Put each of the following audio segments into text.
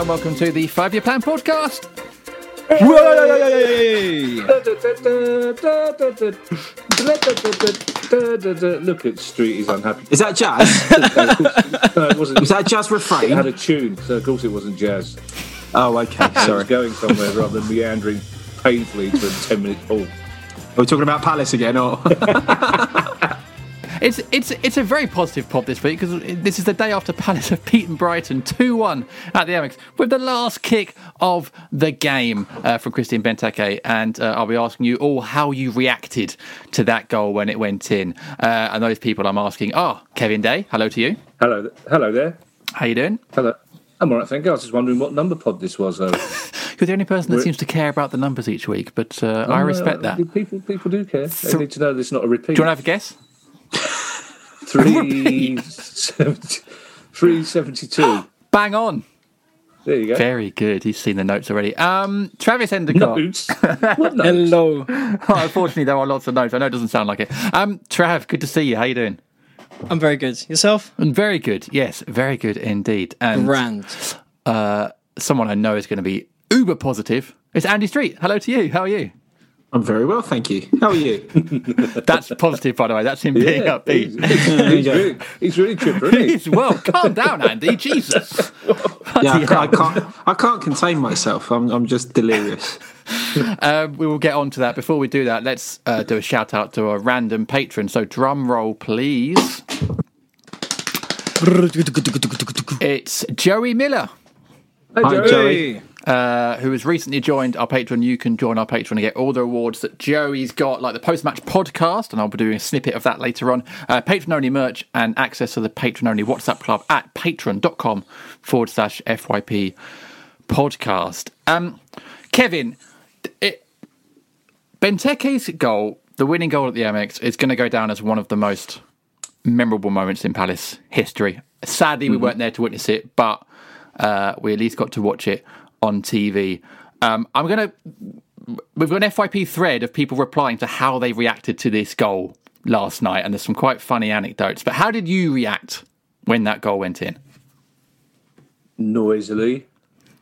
And welcome to the Five Year Plan podcast. Look at Street, he's unhappy. Is that jazz? No, it wasn't. Was that jazz refrain? It had a tune, so of course it wasn't jazz. Oh, okay. It was Sorry. going somewhere rather than meandering painfully to a 10 minute pause. Are we talking about Palace again, or It's it's it's a very positive pod this week because this is the day after Palace have beaten Brighton 2 1 at the Amex with the last kick of the game uh, from Christian Benteke. And uh, I'll be asking you all how you reacted to that goal when it went in. Uh, and those people I'm asking are Kevin Day. Hello to you. Hello, hello there. How you doing? Hello. I'm all right, thank you. I was just wondering what number pod this was. Though. You're the only person that We're- seems to care about the numbers each week, but uh, I respect that. People, people do care. They Th- need to know there's not a repeat. Do you want to have a guess? Three seventy- 372. Bang on. There you go. Very good. He's seen the notes already. Um, Travis Endicott. Notes. What notes? Hello. Oh, unfortunately, there are lots of notes. I know it doesn't sound like it. Um, Trav, good to see you. How you doing? I'm very good. Yourself? And very good. Yes, very good indeed. And Grand. uh, someone I know is going to be uber positive. It's Andy Street. Hello to you. How are you? I'm very well, thank you. How are you? That's positive, by the way. That's him being Yeah, he's, upbeat. he's, really, he's really chipper, isn't he? He's well. Calm down, Andy. Jesus. yeah, I, I can't. I can't contain myself. I'm. I'm just delirious. Um, we will get on to that. Before we do that, let's uh, do a shout out to a random patron. So, drum roll, please. It's Joey Miller. Hi, Joey. Joey. Uh, who has recently joined our Patreon. You can join our Patreon and get all the awards that Joey's got, like the post match podcast, and I'll be doing a snippet of that later on. Uh, patron only merch and access to the patron only WhatsApp club at patreon.com forward slash FYP podcast. Um, Kevin, it, Benteke's goal, the winning goal at the Amex, is going to go down as one of the most memorable moments in Palace history. Sadly, we weren't there to witness it, but uh, we at least got to watch it on TV. Um, I'm going to. We've got an FYP thread of people replying to how they reacted to this goal last night, and there's some quite funny anecdotes. But how did you react when that goal went in? Noisily.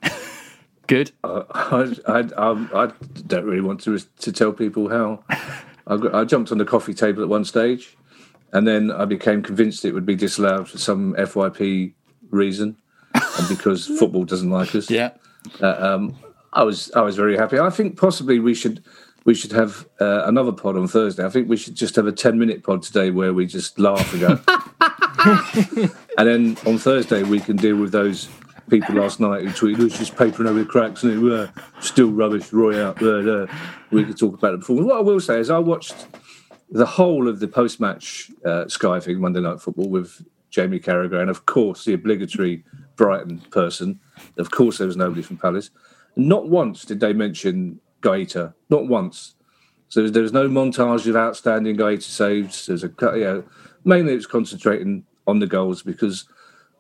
Good. I, I, um, I don't really want to to tell people how. I, I jumped on the coffee table at one stage, and then I became convinced it would be disallowed for some FYP reason, and because football doesn't like us. Yeah. I was I was very happy. I think possibly we should we should have uh, another pod on Thursday. I think we should just have a ten minute pod today where we just laugh and go, and then on Thursday we can deal with those people last night who tweeted, "It's just papering over the cracks and it, uh, still rubbish." Roy out there. Uh, we could talk about it before. What I will say is, I watched the whole of the post-match uh, Sky thing, Monday Night Football, with Jamie Carragher, and of course the obligatory Brighton person. Of course, there was nobody from Palace. Not once did they mention Guaita. Not once. So there was no montage of outstanding Guaita saves. There's a you know, mainly it was concentrating on the goals because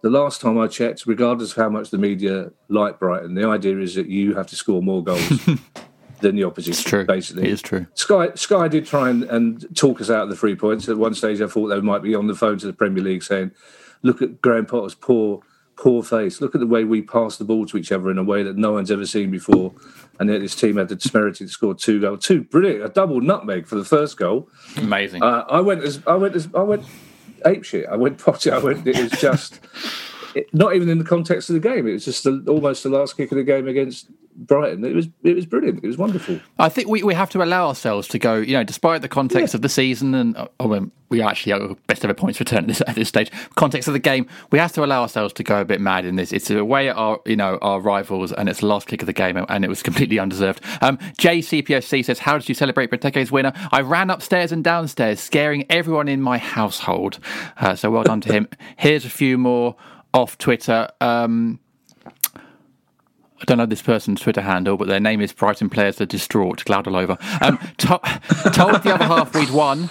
the last time I checked, regardless of how much the media like Brighton, the idea is that you have to score more goals than the opposition. It's true. Basically, It is true. Sky Sky did try and, and talk us out of the three points. At one stage, I thought they might be on the phone to the Premier League saying, "Look at Graham Potter's poor, poor face. Look at the way we pass the ball to each other in a way that no one's ever seen before." And yet, this team had the temerity to score two goals, two brilliant, a double nutmeg for the first goal. Amazing. Uh, I went as I went as I went ape shit. I went potty. I went. It was just it, not even in the context of the game. It was just the, almost the last kick of the game against Brighton. It was it was brilliant. It was wonderful. I think we, we have to allow ourselves to go, you know, despite the context of the season and oh, well, we actually are best ever points return at this, at this stage, context of the game, we have to allow ourselves to go a bit mad in this. It's away at our, you know, our rivals and it's the last kick of the game and it was completely undeserved. Um, JCPOC says, how did you celebrate Benteke's winner? I ran upstairs and downstairs, scaring everyone in my household. Uh, so well done to him. Here's a few more off Twitter. Um, I don't know this person's Twitter handle, but their name is Brighton Players Are Distraught, glad all over. Um, to- told the other half we'd won,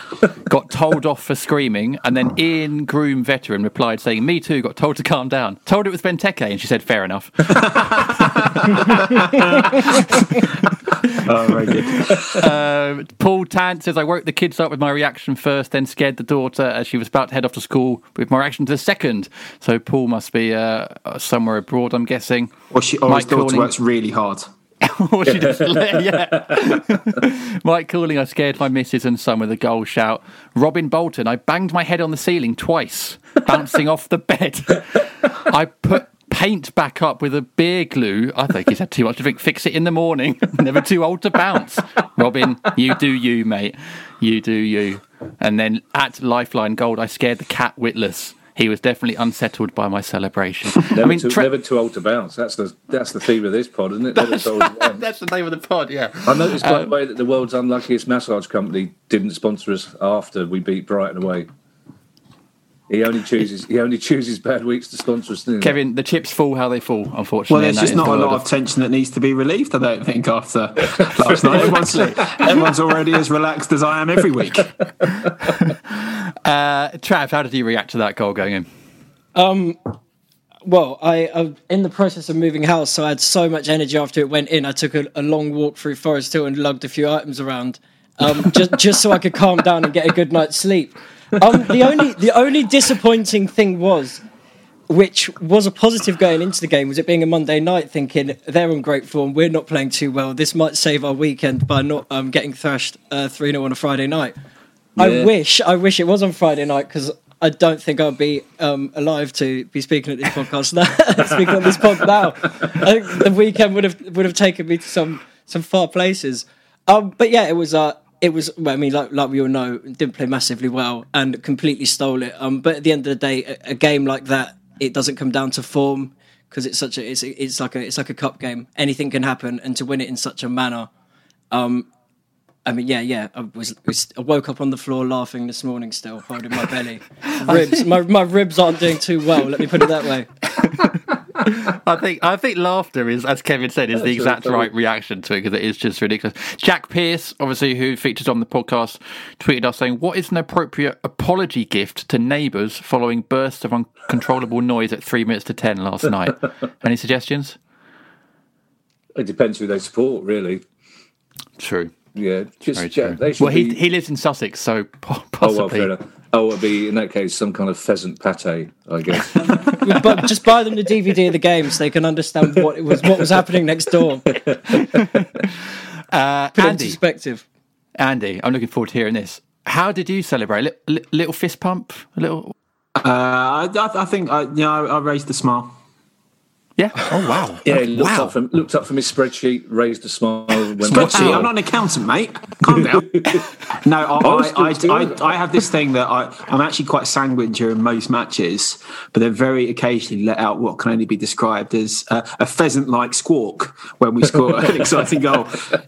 got told off for screaming, and then Ian Groom Veteran replied saying, Me too, got told to calm down. Told it was Benteke, and she said, Fair enough. Oh, very good. Uh, Paul Tant says, I woke the kids up with my reaction first, then scared the daughter as she was about to head off to school with my reaction to the second. So Paul must be uh, somewhere abroad, I'm guessing. Or, she, or his Mike daughter Calling- works really hard. Or she just- yeah. Mike Cooling, I scared my missus and son with a goal shout. Robin Bolton, I banged my head on the ceiling twice, bouncing off the bed. I put paint back up with a beer glue. I think he's had too much to drink. Fix it in the morning. Never too old to bounce. Robin, you do you, mate. You do you. And then at Lifeline Gold, I scared the cat witless. He was definitely unsettled by my celebration. Never, I mean, too, Tre- never too old to bounce. That's the that's the theme of this pod, isn't it? Never too old to bounce. that's the name of the pod, yeah. I noticed, by Um, the way, that the world's unluckiest massage company didn't sponsor us after we beat Brighton away. He only chooses he only chooses bad weeks to sponsor us. Kevin, the chips fall how they fall, unfortunately. Well, there's just not the a lot of- of tension that needs to be relieved, I don't think, after last night. Everyone's, everyone's already as relaxed as I am every week. Uh, Trav, how did you react to that goal going in? Um, well, I, I in the process of moving house, so I had so much energy after it went in. I took a, a long walk through Forest Hill and lugged a few items around, um, just just so I could calm down and get a good night's sleep. Um, the only the only disappointing thing was, which was a positive going into the game, was it being a Monday night. Thinking they're on great form, we're not playing too well. This might save our weekend by not um, getting thrashed three 0 on a Friday night. I wish, I wish it was on Friday night because I don't think I'd be um, alive to be speaking at this podcast now. speaking on this pod now, I think the weekend would have would have taken me to some some far places. Um, but yeah, it was. Uh, it was. Well, I mean, like like we all know, didn't play massively well and completely stole it. Um, but at the end of the day, a, a game like that, it doesn't come down to form because it's such a it's it's like a it's like a cup game. Anything can happen, and to win it in such a manner. Um, I mean, yeah, yeah. I was, was I woke up on the floor laughing this morning, still holding my belly. Ribs, my my ribs aren't doing too well. Let me put it that way. I think I think laughter is, as Kevin said, is the exact really right reaction to it because it is just ridiculous. Jack Pierce, obviously, who features on the podcast, tweeted us saying, "What is an appropriate apology gift to neighbours following bursts of uncontrollable noise at three minutes to ten last night?" Any suggestions? It depends who they support, really. True. Yeah, just yeah, they Well, he be- he lives in Sussex, so po- Oh well. Oh, it'll be in that case some kind of pheasant pate, I guess. But just buy them the DVD of the game so they can understand what it was what was happening next door. Put uh, it Andy, perspective. Andy, I'm looking forward to hearing this. How did you celebrate? Li- li- little fist pump, a little. Uh, I, I I think I, you know, I, I raised a smile. Yeah. Oh wow. Yeah, he looked, wow. up from, looked up from his spreadsheet, raised a smile. Went Spreadsheet. I'm not an accountant, mate. Calm down. no, I, I, I, I, I have this thing that I, I'm actually quite sanguine during most matches, but then very occasionally let out what can only be described as a, a pheasant-like squawk when we score an exciting goal.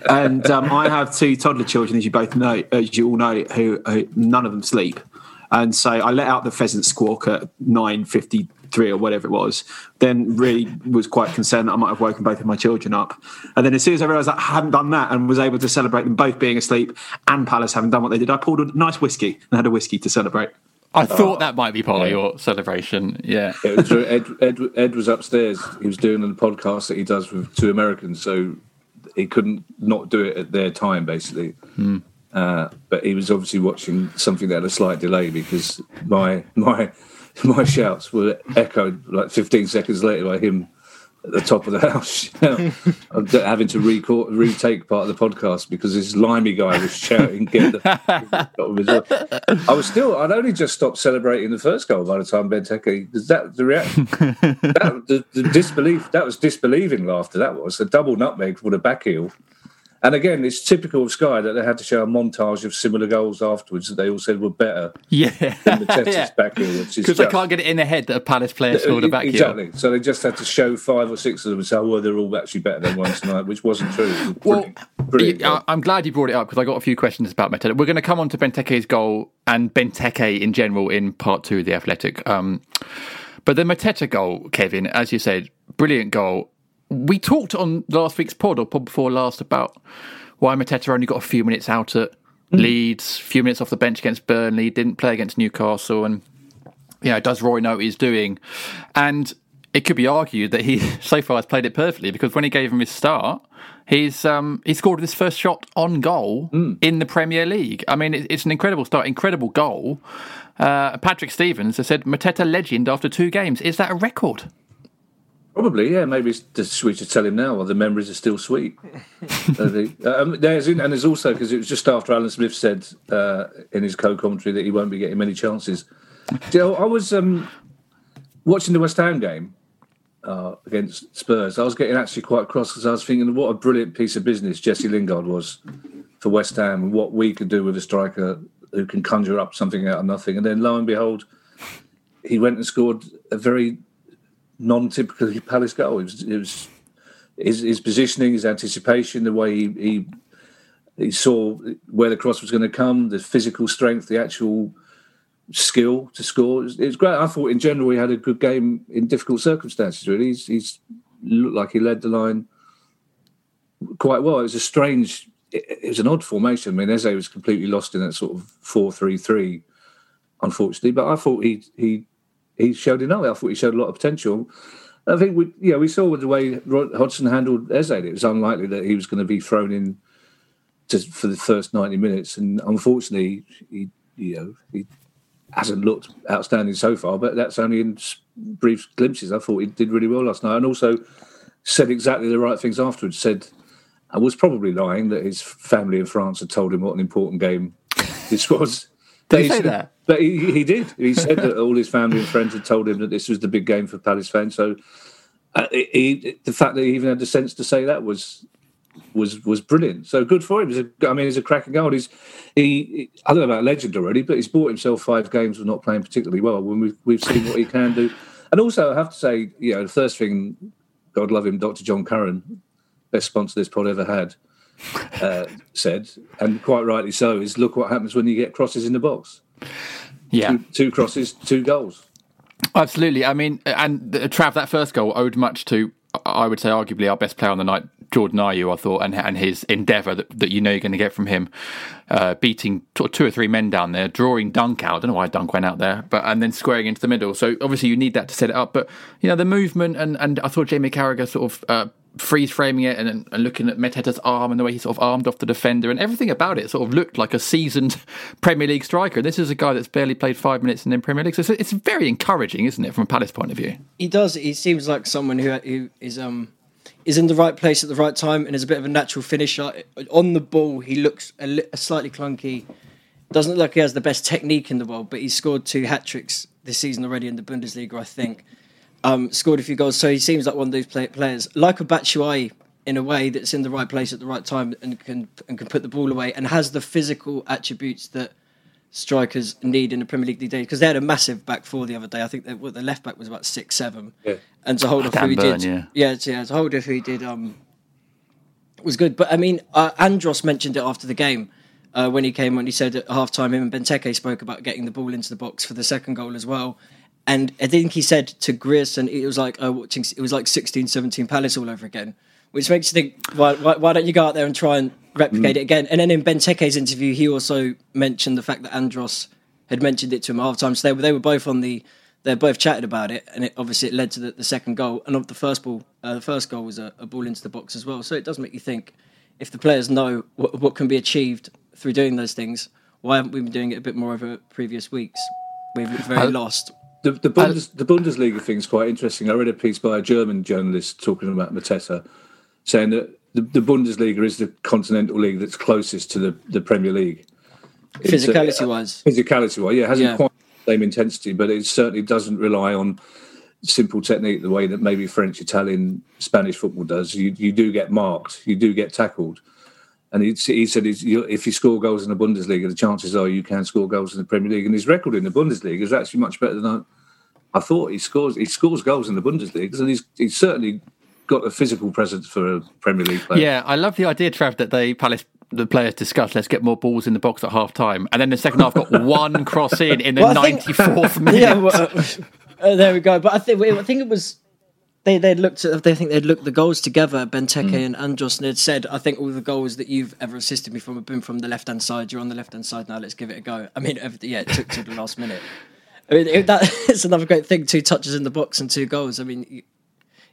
And um, I have two toddler children, as you both know, as you all know, who, who none of them sleep. And so I let out the pheasant squawk at 9.53 or whatever it was. Then really was quite concerned that I might have woken both of my children up. And then as soon as I realised that I hadn't done that and was able to celebrate them both being asleep and Palace having done what they did, I poured a nice whiskey and had a whiskey to celebrate. I thought that might be part of your celebration. Yeah. It was, Ed, Ed, Ed was upstairs. He was doing a podcast that he does with two Americans, so he couldn't not do it at their time, basically. Uh, but he was obviously watching something that had a slight delay because my my my shouts were echoed like 15 seconds later by him at the top of the house, I'm having to record, retake part of the podcast because this limey guy was shouting. Get the, I was still. I'd only just stopped celebrating the first goal by the time Benteke. Because that the reaction, that, the, the disbelief. That was disbelieving laughter. That was a double nutmeg with a back heel. And again, it's typical of Sky that they had to show a montage of similar goals afterwards that they all said were better Yeah. than Mateta's Yeah. back heel, which is Because they can't get it in their head that a Palace player scored a back heel. exactly. So they just had to show five or six of them and say, "Oh, well, they're all actually better than one tonight," which wasn't true. Was Well, brilliant. brilliant I'm glad you brought it up because I got a few questions about Benteke. We're going to come on to Benteke's goal and Benteke in general in part two of the Athletic. Um, but the Mateta goal, Kevin, as you said, brilliant goal. We talked on last week's pod or pod before last about why Mateta only got a few minutes out at Leeds, a few minutes off the bench against Burnley, didn't play against Newcastle, and you know, does Roy know what he's doing? And it could be argued that he so far has played it perfectly because when he gave him his start, he's um, he scored his first shot on goal in the Premier League. I mean, it's an incredible start, incredible goal. Uh, Patrick Stevens has said Mateta legend after two games. Is that a record? Probably, yeah. Maybe it's we should tell him now. Well, the memories are still sweet. Um, there's and there's also because it was just after Alan Smith said uh, in his co-commentary that he won't be getting many chances. You know, I was um, watching the West Ham game uh, against Spurs. I was getting actually quite cross because I was thinking what a brilliant piece of business Jesse Lingard was for West Ham and what we could do with a striker who can conjure up something out of nothing. And then lo and behold, he went and scored a very non-typically Palace goal. It was, it was his, his positioning, his anticipation, the way he, he he saw where the cross was going to come, the physical strength, the actual skill to score. It was, it was great. I thought in general he had a good game in difficult circumstances. Really, he's, he's looked like he led the line quite well. It was a strange. It, it was an odd formation. I mean, Eze was completely lost in that sort of four-three-three, unfortunately. But I thought he he he showed enough. I thought he showed a lot of potential. I think we, yeah, we saw with the way Hodgson handled Eze, it was unlikely that he was going to be thrown in to, for the first ninety minutes, and unfortunately, he, you know, he hasn't looked outstanding so far. But that's only in brief glimpses. I thought he did really well last night, and also said exactly the right things afterwards. Said I was probably lying that his family in France had told him what an important game this was. Did he say that? But he, he did. He said that all his family and friends had told him that this was the big game for Palace fans. So uh, he, the fact that he even had the sense to say that was was was brilliant. So good for him. A, I mean, he's a cracking goal. He's he. I don't know about legend already, but he's bought himself five games of not playing particularly well. When we've we've seen what he can do, and also I have to say, you know, the first thing, God love him, Dr. John Curran, best sponsor this pod ever had, uh, said, and quite rightly so, is look what happens when you get crosses in the box. Yeah. Two, two crosses, two goals. Absolutely. I mean, and uh, Trav, that first goal owed much to, I would say, arguably our best player on the night, Jordan Ayew, I thought, and, and his endeavour that, that you know you're going to get from him, uh, beating t- two or three men down there, drawing Dunk out. I don't know why Dunk went out there, but and then squaring into the middle. So obviously you need that to set it up. But you know the movement and and I thought Jamie Carragher sort of. Uh, freeze framing it and, and looking at Mateta's arm and the way he sort of armed off the defender and everything about it sort of looked like a seasoned Premier League striker. This is a guy that's barely played five minutes in the Premier League, so it's, it's very encouraging, isn't it, from a Palace point of view? He does. He seems like someone who who is um is in the right place at the right time and is a bit of a natural finisher. On the ball, he looks a, li- a slightly clunky. Doesn't look like he has the best technique in the world, but he's scored two hat tricks this season already in the Bundesliga, I think. Um, scored a few goals. So he seems like one of those play- players, like a Batshuayi in a way that's in the right place at the right time and can and can put the ball away and has the physical attributes that strikers need in the Premier League these days. Because they had a massive back four the other day. I think that what the left back was about six seven, Yeah. and to hold off Dan who he Burn, did, yeah. yeah, to, yeah, to hold off who he did um, was good. But I mean, uh, Andros mentioned it after the game. Uh, when he came on, he said at half time, him and Benteke spoke about getting the ball into the box for the second goal as well. And I think he said to Grierson, it was like uh, watching, it was like 16, 17 Palace all over again, which makes you think, why, why, why don't you go out there and try and replicate it again? And then in Benteke's interview, he also mentioned the fact that Andros had mentioned it to him at half time. So they were, they were both on the, they both chatted about it, and it, obviously it led to the, the second goal. And of the first ball, uh, the first goal was a, a ball into the box as well. So it does make you think, if the players know what, what can be achieved through doing those things, why haven't we been doing it a bit more over previous weeks? We've very I- lost. The, the, Bundes, the Bundesliga thing's quite interesting. I read a piece by a German journalist talking about Mateta, saying that the, the Bundesliga is the continental league that's closest to the, the Premier League. Uh, Physicality wise, Physicality wise, yeah, it hasn't Yeah. quite the same intensity, but it certainly doesn't rely on simple technique the way that maybe French, Italian, Spanish football does. You you do get marked, you do get tackled. And he, he said he's, you, if you score goals in the Bundesliga, the chances are you can score goals in the Premier League. And his record in the Bundesliga is actually much better than I, I thought. He scores he scores goals in the Bundesliga, and he's he's certainly got a physical presence for a Premier League player. Yeah, I love the idea, Trav, that they Palace the players discussed. Let's get more balls in the box at half time, and then the second half got one cross in in the Well, I think- ninety fourth minute. yeah. Well, uh, uh, there we go. But I think I think it was they they looked at they think they'd looked the goals together. Benteke mm. and Andros and had said, I think all the goals that you've ever assisted me from have been from the left hand side. You're on the left hand side now. Let's give it a go. I mean, yeah, it took to the last minute. I mean, it, that it's another great thing. Two touches in the box and two goals. I mean. You,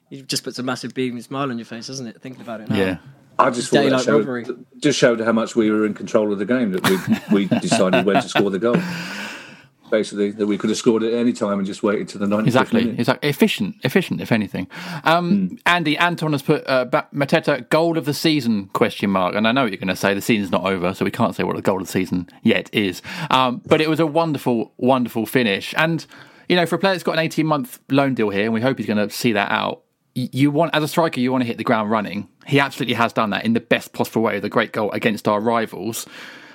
You've just puts a massive beaming smile on your face, doesn't it? Thinking about it now. yeah. I just thought that Daylight showed, robbery. just showed how much we were in control of the game that we we decided when to score the goal. Basically, that we could have scored at any time and just waited to the 90th Exactly, minute. exactly. Efficient, efficient, if anything. Um, Andy Anton has put uh, Mateta goal of the season question mark, and I know what you're going to say the season's not over, so we can't say what the goal of the season yet is. Um, but it was a wonderful, wonderful finish, and you know, for a player that's got an 18 month loan deal here, and we hope he's going to see that out. You want, as a striker, you want to hit the ground running. He absolutely has done that in the best possible way with a great goal against our rivals.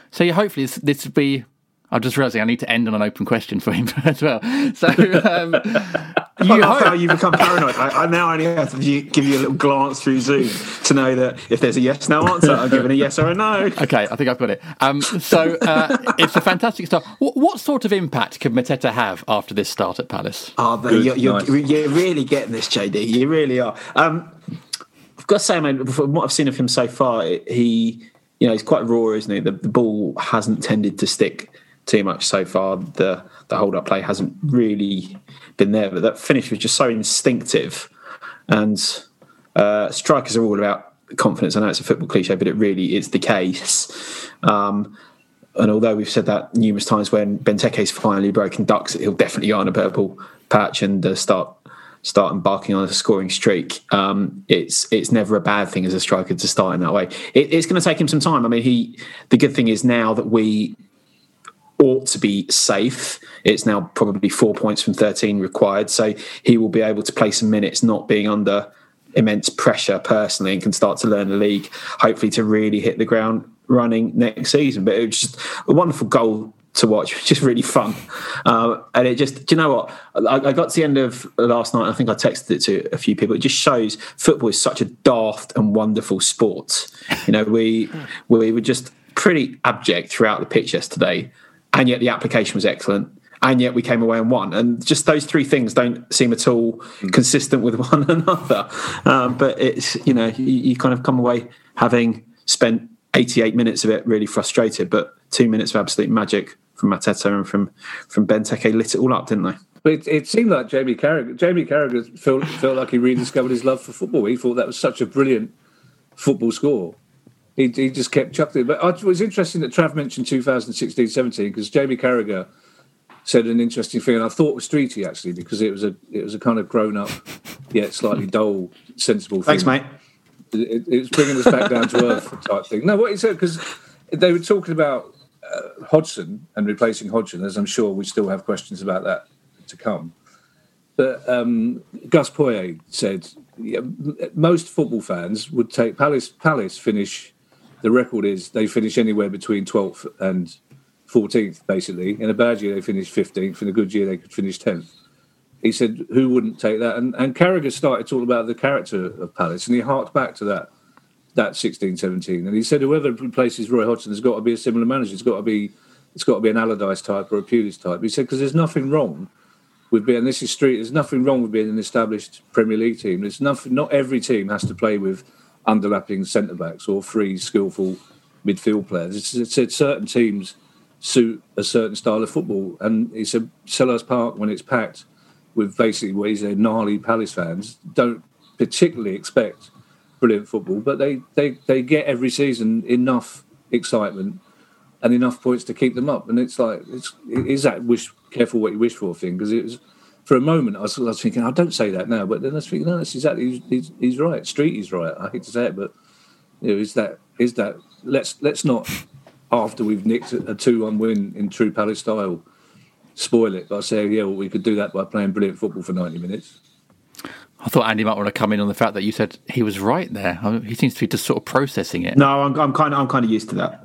So, hopefully, this, this will be. I'm just realizing I need to end on an open question for him as well. So, um, I you love how hope, you become paranoid. I, I now only have to gi- give you a little glance through Zoom to know that if there's a yes no answer, I'm giving a yes or a no. Okay, I think I've got it. Um, so uh, it's a fantastic start. What, what sort of impact could Mateta have after this start at Palace? Oh, but Good, you're, you're, nice. you're really getting this, JD. You really are. Um, I've got to say, man, from what I've seen of him so far, he, you know, he's quite raw, isn't he? The, the ball hasn't tended to stick too much so far. The the hold up play hasn't really been there, but that finish was just so instinctive. And uh, strikers are all about confidence. I know it's a football cliche, but it really is the case. Um, and although we've said that numerous times, when Benteke's finally broken ducks, he'll definitely on a purple patch and uh, start start embarking on a scoring streak. Um, it's it's never a bad thing as a striker to start in that way. It, it's going to take him some time. I mean, he. The good thing is now that we ought to be safe. It's now probably four points from 13 required. So he will be able to play some minutes, not being under immense pressure personally, and can start to learn the league, hopefully to really hit the ground running next season. But it was just a wonderful goal to watch, just really fun. Uh, and it just, do you know what? I, I got to the end of last night, I think I texted it to a few people. It just shows football is such a daft and wonderful sport. You know, we, we were just pretty abject throughout the pitch yesterday and yet the application was excellent and yet we came away and won and just those three things don't seem at all consistent with one another um, but it's you know you, you kind of come away having spent 88 minutes of it really frustrated but two minutes of absolute magic from Mateta and from from Benteke lit it all up didn't they But it, it seemed like Jamie Carragher. Jamie Carragher felt felt like he rediscovered his love for football. He thought that was such a brilliant football score. He, he just kept chuckling. But it was interesting that Trav mentioned 2016-17 because Jamie Carragher said an interesting thing, and I thought it was Streety actually because it was a it was a kind of grown up yet slightly dull, sensible. Thing. Thanks mate It, it was bringing us back down to earth type thing. No, what he said because they were talking about uh, Hodgson and replacing Hodgson, as I'm sure we still have questions about that to come. but um, Gus Poyet said yeah, m- most football fans would take Palace. Palace finish. The record is they finish anywhere between 12th and 14th, basically. In a bad year, they finish 15th. In a good year, they could finish 10th. He said, "Who wouldn't take that?" And, and Carragher started talking about the character of Palace, and he harked back to that that 16, 17. And he said, "Whoever replaces Roy Hodgson has got to be a similar manager. It's got to be it's got to be an Allardyce type or a Pulis type." He said, "Because there's nothing wrong with being this is street. There's nothing wrong with being an established Premier League team. There's nothing. Not every team has to play with underlapping centre backs or three skillful midfield players. It's, it said certain teams suit a certain style of football, and he said Selhurst Park when it's packed with basically what he said gnarly Palace fans don't particularly expect brilliant football, but they they they get every season enough excitement and enough points to keep them up. And it's like, it's is that wish careful what you wish for thing? Because it was for a moment I was, I was thinking, I don't say that now, but then I was thinking, no, that's exactly he's, he's, he's right. Street is right. I hate to say it, but you know, is that is that let's let's not after we've nicked a two one win in true Palace style spoil it by saying, yeah, well, we could do that by playing brilliant football for ninety minutes. I thought Andy might want to come in on the fact that you said he was right there. I mean, He seems to be just sort of processing it. No, I'm, I'm kind of I'm kind of used to that.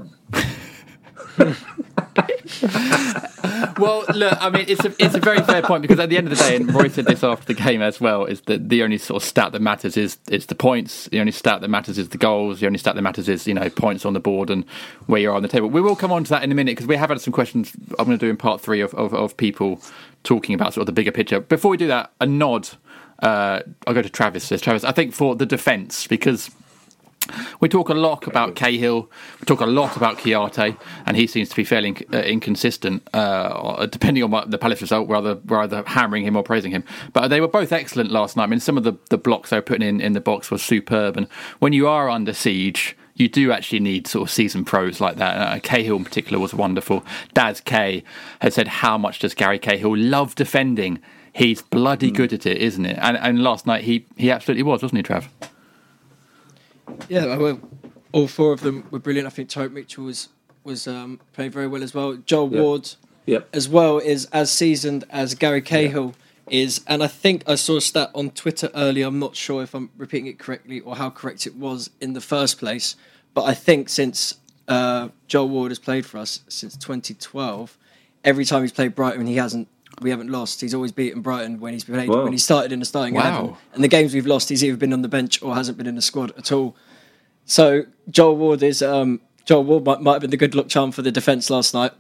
Well, look, I mean, it's a it's a very fair point because at the end of the day, and Roy said this after the game as well, is that the only sort of stat that matters is it's the points. The only stat that matters is the goals. The only stat that matters is you know points on the board and where you are on the table. We will come on to that in a minute because we have had some questions. I'm going to do in part three of, of of people talking about sort of the bigger picture. Before we do that, a nod. Uh, I'll go to Travis. Says Travis. I think for the defence because. We talk a lot about Cahill. We talk a lot about Kouyate, and he seems to be fairly inc- uh, inconsistent, uh, depending on what the Palace result, we're rather rather hammering him or praising him. But they were both excellent last night. I mean, some of the, the blocks they were putting in in the box were superb. And when you are under siege, you do actually need sort of seasoned pros like that. Uh, Cahill in particular was wonderful. Daz K has said, "How much does Gary Cahill love defending?" He's bloody good at it, isn't it? And, and last night he he absolutely was, wasn't he, Trav? Yeah, well, all four of them were brilliant. I think Tyrick Mitchell was was um, playing very well as well. Joel Yeah. Ward, Yep. as well, is as seasoned as Gary Cahill is. And I think I saw a stat on Twitter earlier. I'm not sure if I'm repeating it correctly or how correct it was in the first place, but I think since uh, Joel Ward has played for us since 2012, every time he's played Brighton, he hasn't. We haven't lost. He's always beaten Brighton when he's played Wow. when he started in the starting Wow. eleven. And the games we've lost, he's either been on the bench or hasn't been in the squad at all. So Joel Ward is um, Joel Ward might, might have been the good luck charm for the defence last night.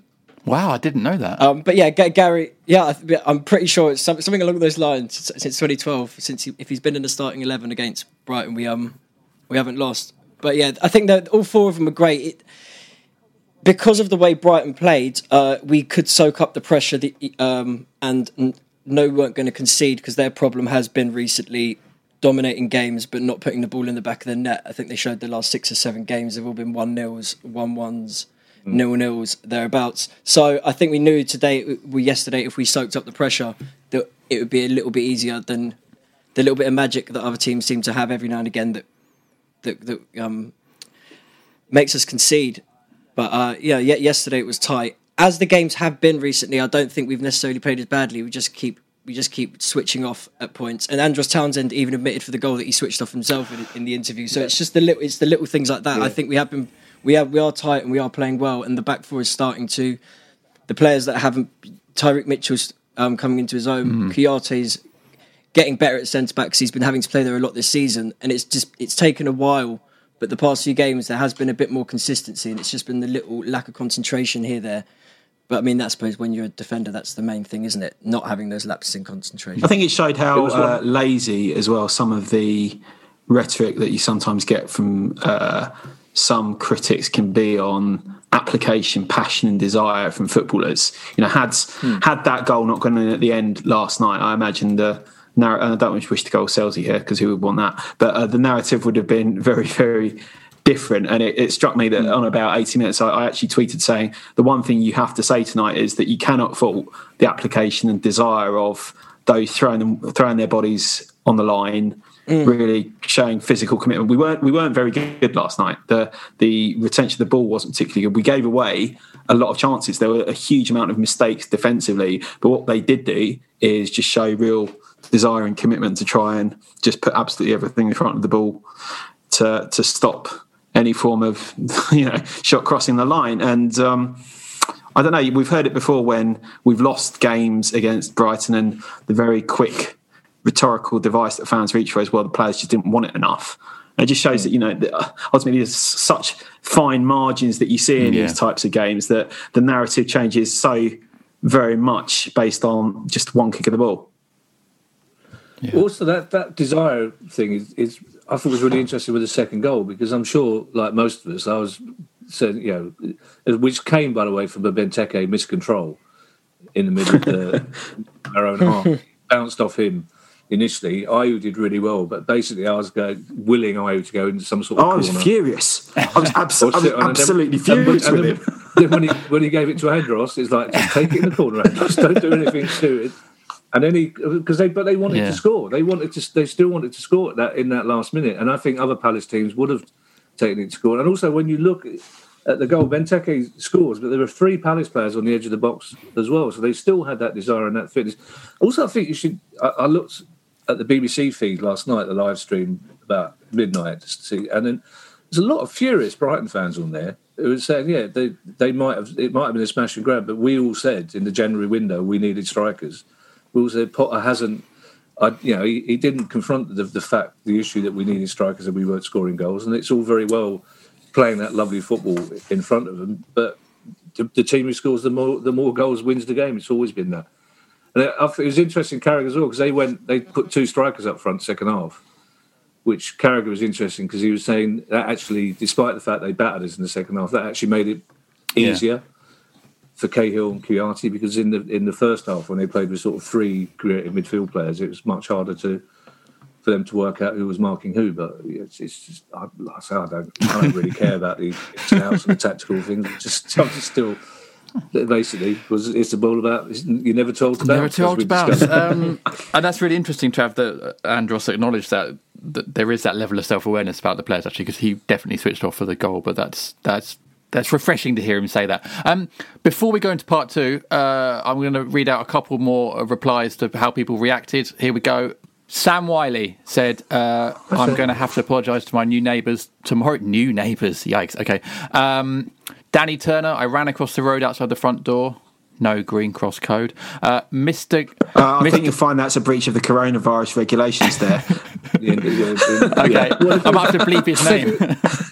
Wow, I didn't know that. Um, but yeah, Ga- Gary, yeah, I I'm pretty sure it's some- something along those lines since 2012. Since he, if he's been in the starting eleven against Brighton, we um we haven't lost. But yeah, I think that all four of them are great. It, because of the way Brighton played, uh, we could soak up the pressure, the, um, and n- no, we weren't going to concede because their problem has been recently dominating games but not putting the ball in the back of the net. I think they showed the last six or seven games have all been one nils, one ones, nil nils thereabouts. So I think we knew today, we yesterday, if we soaked up the pressure, that it would be a little bit easier than the little bit of magic that other teams seem to have every now and again that that, that um, makes us concede. But uh, yeah, ye- yesterday it was tight. As the games have been recently, I don't think we've necessarily played as badly. We just keep we just keep switching off at points. And Andros Townsend even admitted for the goal that he switched off himself in, in the interview. So it's just the little it's the little things like that. I think we have been we have we are tight and we are playing well, and the back four is starting to the players that haven't Tyrick Mitchell's um, coming into his own. Kouyate's getting better at centre back because he's been having to play there a lot this season, and it's just it's taken a while. But the past few games, there has been a bit more consistency, and it's just been the little lack of concentration here there. But I mean, I suppose when you're a defender, that's the main thing, isn't it? Not having those lapses in concentration. I think it showed how It uh, lazy as well some of the rhetoric that you sometimes get from uh, some critics can be on application, passion, and desire from footballers. You know, had had that goal not gone in at the end last night, I imagine the. Narr- and I don't wish to go Selzy here because who would want that? But uh, the narrative would have been very, very different. And it, it struck me that hmm. on about 80 minutes, I, I actually tweeted saying the one thing you have to say tonight is that you cannot fault the application and desire of those throwing them, throwing their bodies on the line, hmm. really showing physical commitment. We weren't we weren't very good last night. The the retention of the ball wasn't particularly good. We gave away a lot of chances. There were a huge amount of mistakes defensively, but what they did do is just show real desire and commitment to try and just put absolutely everything in front of the ball to to stop any form of you know shot crossing the line. And um, I don't know. We've heard it before when we've lost games against Brighton, and the very quick rhetorical device that fans reach for as well. The players just didn't want it enough. It just shows that you know uh, ultimately there's such fine margins that you see in Yeah. these types of games that the narrative changes so very much based on just one kick of the ball. Also, that that desire thing is, is I thought was really interesting with the second goal because I'm sure, like most of us, I was saying, you know, which came by the way from a Benteke miscontrol in the middle of the, our own half, bounced off him initially. Ayew did really well, but basically I was going, willing Ayew to go into some sort of Oh, I was furious. I was, abs- I was it, and then- absolutely and when- furious and with then- him. then when he when he gave it to Andros, it's like just take it in the corner, Andros. Don't do anything stupid. And then he because they but they wanted Yeah. to score. They wanted to they still wanted to score at that in that last minute. And I think other Palace teams would have taken it to score. And also when you look at the goal, Benteke scores, but there were three Palace players on the edge of the box as well. So they still had that desire and that fitness. Also, I think you should. I, I looked at the BBC feed last night, the live stream about midnight, just to see, and then there's a lot of furious Brighton fans on there who were saying, yeah, they they might have it might have been a smash and grab, but we all said in the January window we needed strikers. We all Potter hasn't. I, you know, he, he didn't confront the, the fact, the issue that we needed strikers and we weren't scoring goals, and it's all very well playing that lovely football in front of them, but the, the team who scores the more the more goals wins the game. It's always been that. And it, it was interesting, Carragher as well, because they went, they put two strikers up front second half, which Carragher was interesting because he was saying that actually, despite the fact they battered us in the second half, that actually made it Yeah. For Cahill and Kouyate because in the in the first half when they played with sort of three creative midfield players, it was much harder to for them to work out who was marking who. But it's, it's just I, like I say, I don't I don't really care about the outs and the tactical things. Just I'm just still basically was it's the ball about you never told about. Never told about. Um, and that's really interesting to have that Andros acknowledge that, that there is that level of self awareness about the players actually because he definitely switched off for the goal. But that's that's that's refreshing to hear him say that. Um, before we go into part two, uh, I'm going to read out a couple more replies to how people reacted. Here we go. Sam Wiley said, uh, "I'm going to have to apologise to my new neighbours tomorrow." New neighbours, yikes. Okay. Um, Danny Turner, I ran across the road outside the front door. No green cross code. Uh, Mister, Uh, I Mr. think you'll find that's a breach of the coronavirus regulations there. Okay, I might have to bleep his name.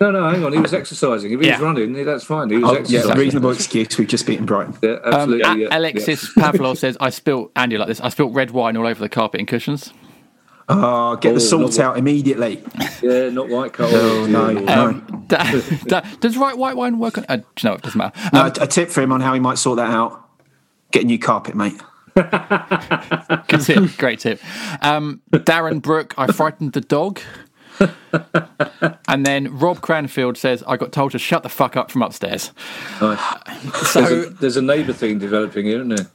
No, no, hang on. He was exercising. If he Yeah. was running, that's fine. He was Oh, yeah, reasonable excuse. We've just beaten Brighton. Yeah, Um, absolutely. A- yeah, Alexis Pavlov says, "I spilt Andy like this. I spilt red wine all over the carpet and cushions." Oh, get Oh, the salt out immediately. Yeah, yeah not white coal. Oh, no, Yeah. no. Um, da- da- does right white wine work on? Uh, do you know, it doesn't matter. No, Um, a tip for him on how he might sort that out. Get a new carpet, mate. good tip, great tip. Um, Darren Brook, I frightened the dog. and then Rob Cranfield says, "I got told to shut the fuck up from upstairs." Nice. So There's a, there's a neighbour thing developing here, isn't there?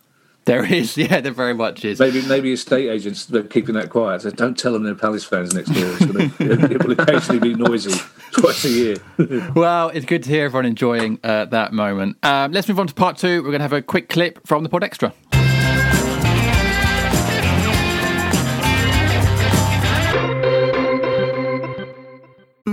there is, yeah, there very much is. Maybe maybe estate agents are keeping that quiet. So don't tell them they're Palace fans next door. It's gonna, it, it will occasionally be noisy twice a year. Well, it's good to hear everyone enjoying uh, that moment. Um, let's move on to part two. We're going to have a quick clip from the Pod Extra.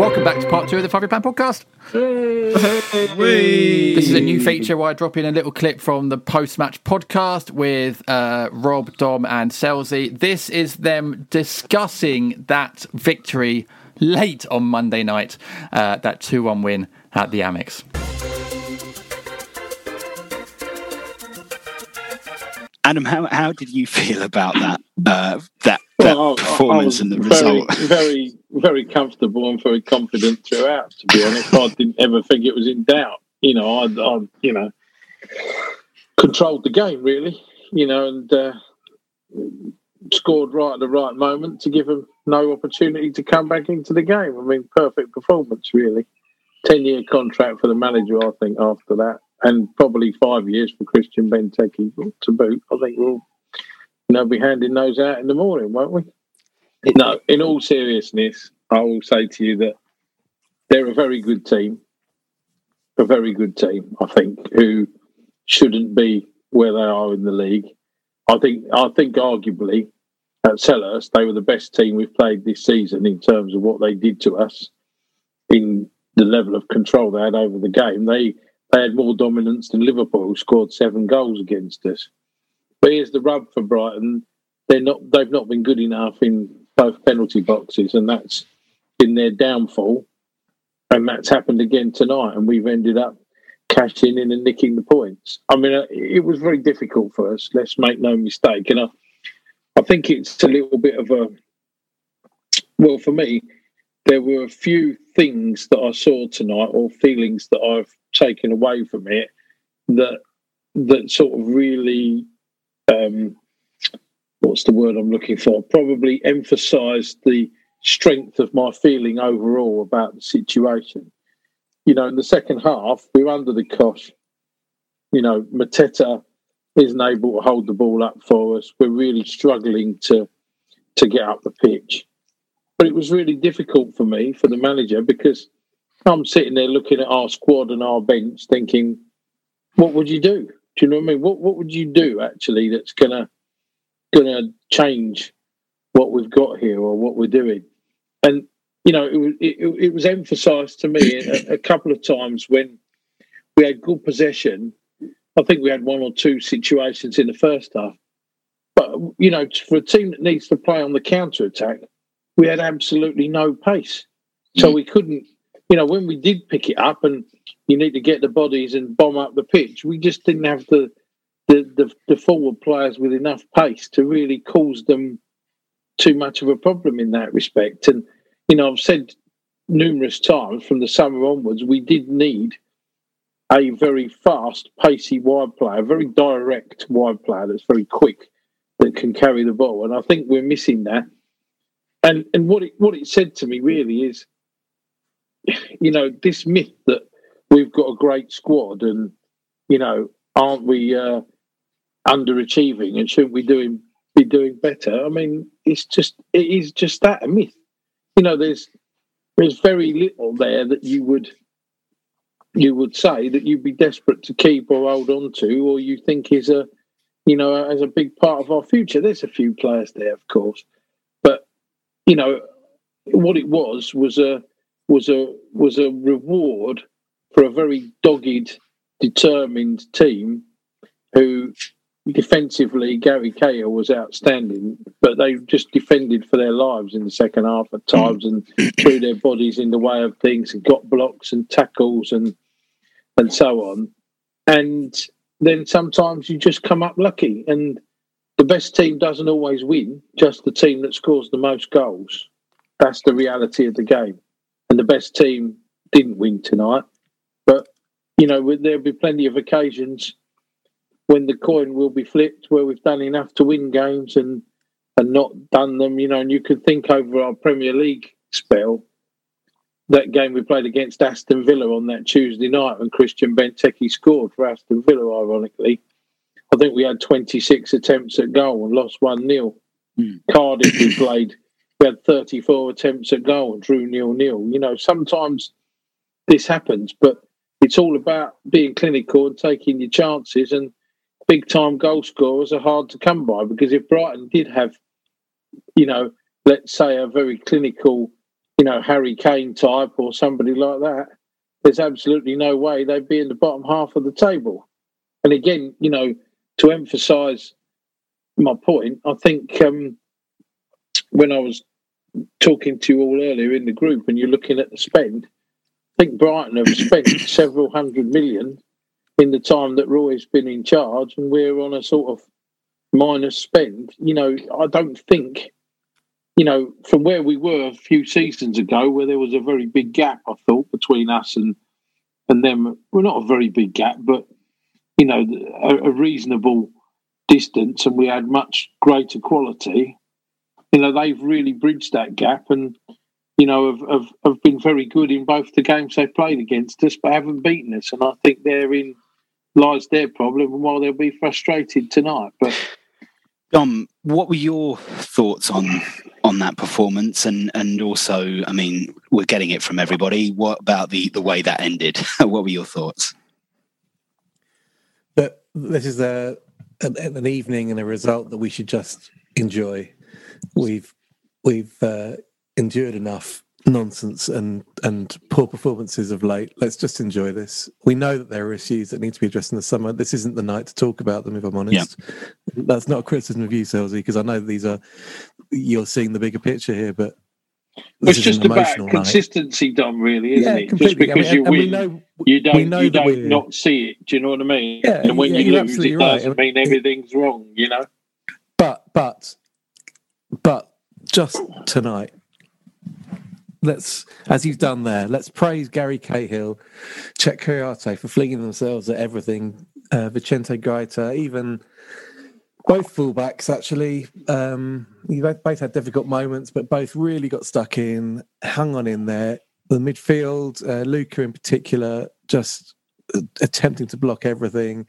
Welcome back to part two of the Five Year Plan podcast. This is a new feature where I drop in a little clip from the post match podcast with uh, Rob, Dom, and Selzy. This is them discussing that victory late on Monday night, uh, that 2 1 win at the Amex. Adam, how, how did you feel about that uh, that, that Well, I- I- performance and the was result? Very, very, very comfortable and very confident throughout. To be honest, I didn't ever think it was in doubt. You know, I, I you know, controlled the game really. You know, and uh, scored right at the right moment to give them no opportunity to come back into the game. I mean, perfect performance really. Ten year contract for the manager, I think. After that, and probably five years for Christian Benteke to boot. I think we'll you know, be handing those out in the morning, won't we? No, in all seriousness, I will say to you that they're a very good team, a very good team. I think who shouldn't be where they are in the league. I think, I think, arguably at Selhurst, they were the best team we've played this season in terms of what they did to us in the level of control they had over the game. They they had more dominance than Liverpool, who scored seven goals against us. But here's the rub for Brighton: they're not they've not been good enough in both penalty boxes, and that's been their downfall. And that's happened again tonight, and we've ended up cashing in and nicking the points. I mean, uh, it was very difficult for us. Let's make no mistake, and I, I think it's a little bit of a well for me. There were a few things that I saw tonight, or feelings that I've taken away from it, that that sort of really um, what's the word I'm looking for? Probably emphasised the strength of my feeling overall about the situation. You know, in the second half, we were under the cosh. You know, Mateta isn't able to hold the ball up for us. We're really struggling to to get up the pitch. But it was really difficult for me, for the manager, because I'm sitting there looking at our squad and our bench, thinking, what would you do? Do you know what I mean? What what would you do actually that's gonna gonna change what we've got here or what we're doing? And you know, it was it, it was emphasised to me a, a couple of times when we had good possession. I think we had one or two situations in the first half, but you know, for a team that needs to play on the counter attack, we had absolutely no pace, so mm. we couldn't. You know, when we did pick it up and you need to get the bodies and bomb up the pitch. We just didn't have the the, the, the forward players with enough pace to really cause them too much of a problem in that respect. And you know, I've said numerous times from the summer onwards, we did need a very fast, pacey wide player, a very direct wide player that's very quick, that can carry the ball. And I think we're missing that. And and what it what it said to me really is, you know, this myth that we've got a great squad and you know aren't we uh, underachieving and shouldn't we doing be doing better? I mean it's just it is just that a myth. You know there's there's very little there that you would you would say that you'd be desperate to keep or hold on to or you think is a you know as a big part of our future. There's a few players there of course. But you know what it was was a was a was a reward for a very dogged, determined team who defensively Gary Cahill was outstanding, but they just defended for their lives in the second half at hmm. times and threw their bodies in the way of things and got blocks and tackles and and so on. And then sometimes you just come up lucky and the best team doesn't always win, just the team that scores the most goals. That's the reality of the game. And the best team didn't win tonight. You know, there'll be plenty of occasions when the coin will be flipped where we've done enough to win games and, and not done them, you know, and you could think over our Premier League spell, that game we played against Aston Villa on that Tuesday night when Christian Benteke scored for Aston Villa, ironically. I think we had 26 attempts at goal and lost 1 0. Hmm. Cardiff, we played, we had 34 attempts at goal and drew nil nil. You know, sometimes this happens, but it's all about being clinical and taking your chances. And big time goal scorers are hard to come by because if Brighton did have, you know, let's say a very clinical, you know, Harry Kane type or somebody like that, there's absolutely no way they'd be in the bottom half of the table. And again, you know, to emphasise my point, I think um, when I was talking to you all earlier in the group and you're looking at the spend, think Brighton have spent several hundred million in the time that Roy's been in charge, and we're on a sort of minus spend. You know, I don't think, you know, from where we were a few seasons ago, where there was a very big gap, I thought, between us and and them. Well, not a very big gap, but you know, a, a reasonable distance, and we had much greater quality. You know, they've really bridged that gap, and you know, have, have, have been very good in both the games they've played against us, but haven't beaten us. And I think therein lies their problem, and why they'll be frustrated tonight. But Dom, what were your thoughts on on that performance, and and also, I mean, we're getting it from everybody. What about the the way that ended? what were your thoughts? That this is a an, an evening and a result that we should just enjoy. We've we've uh, endured enough nonsense and and poor performances of late. Let's just enjoy this. We know that there are issues that need to be addressed in the summer. This isn't the night to talk about them, if I'm honest. That's not a criticism of you, Selzy, because I know these are you're seeing the bigger picture here, but it's just about emotional night. consistency, Dom. Really, isn't Yeah, it? Just because I mean, you win, know- you don't know you don't not see it. Do you know what I mean? Yeah, and when yeah, you lose, it right. doesn't mean everything's wrong. You know. But but but just tonight, let's as you've done there, let's praise Gary Cahill, Czech Kouyate for flinging themselves at everything. Uh, Vicente Guaita, even both fullbacks actually. Um, you both had difficult moments, but both really got stuck in, hung on in there. The midfield, uh, Luca in particular, just attempting to block everything.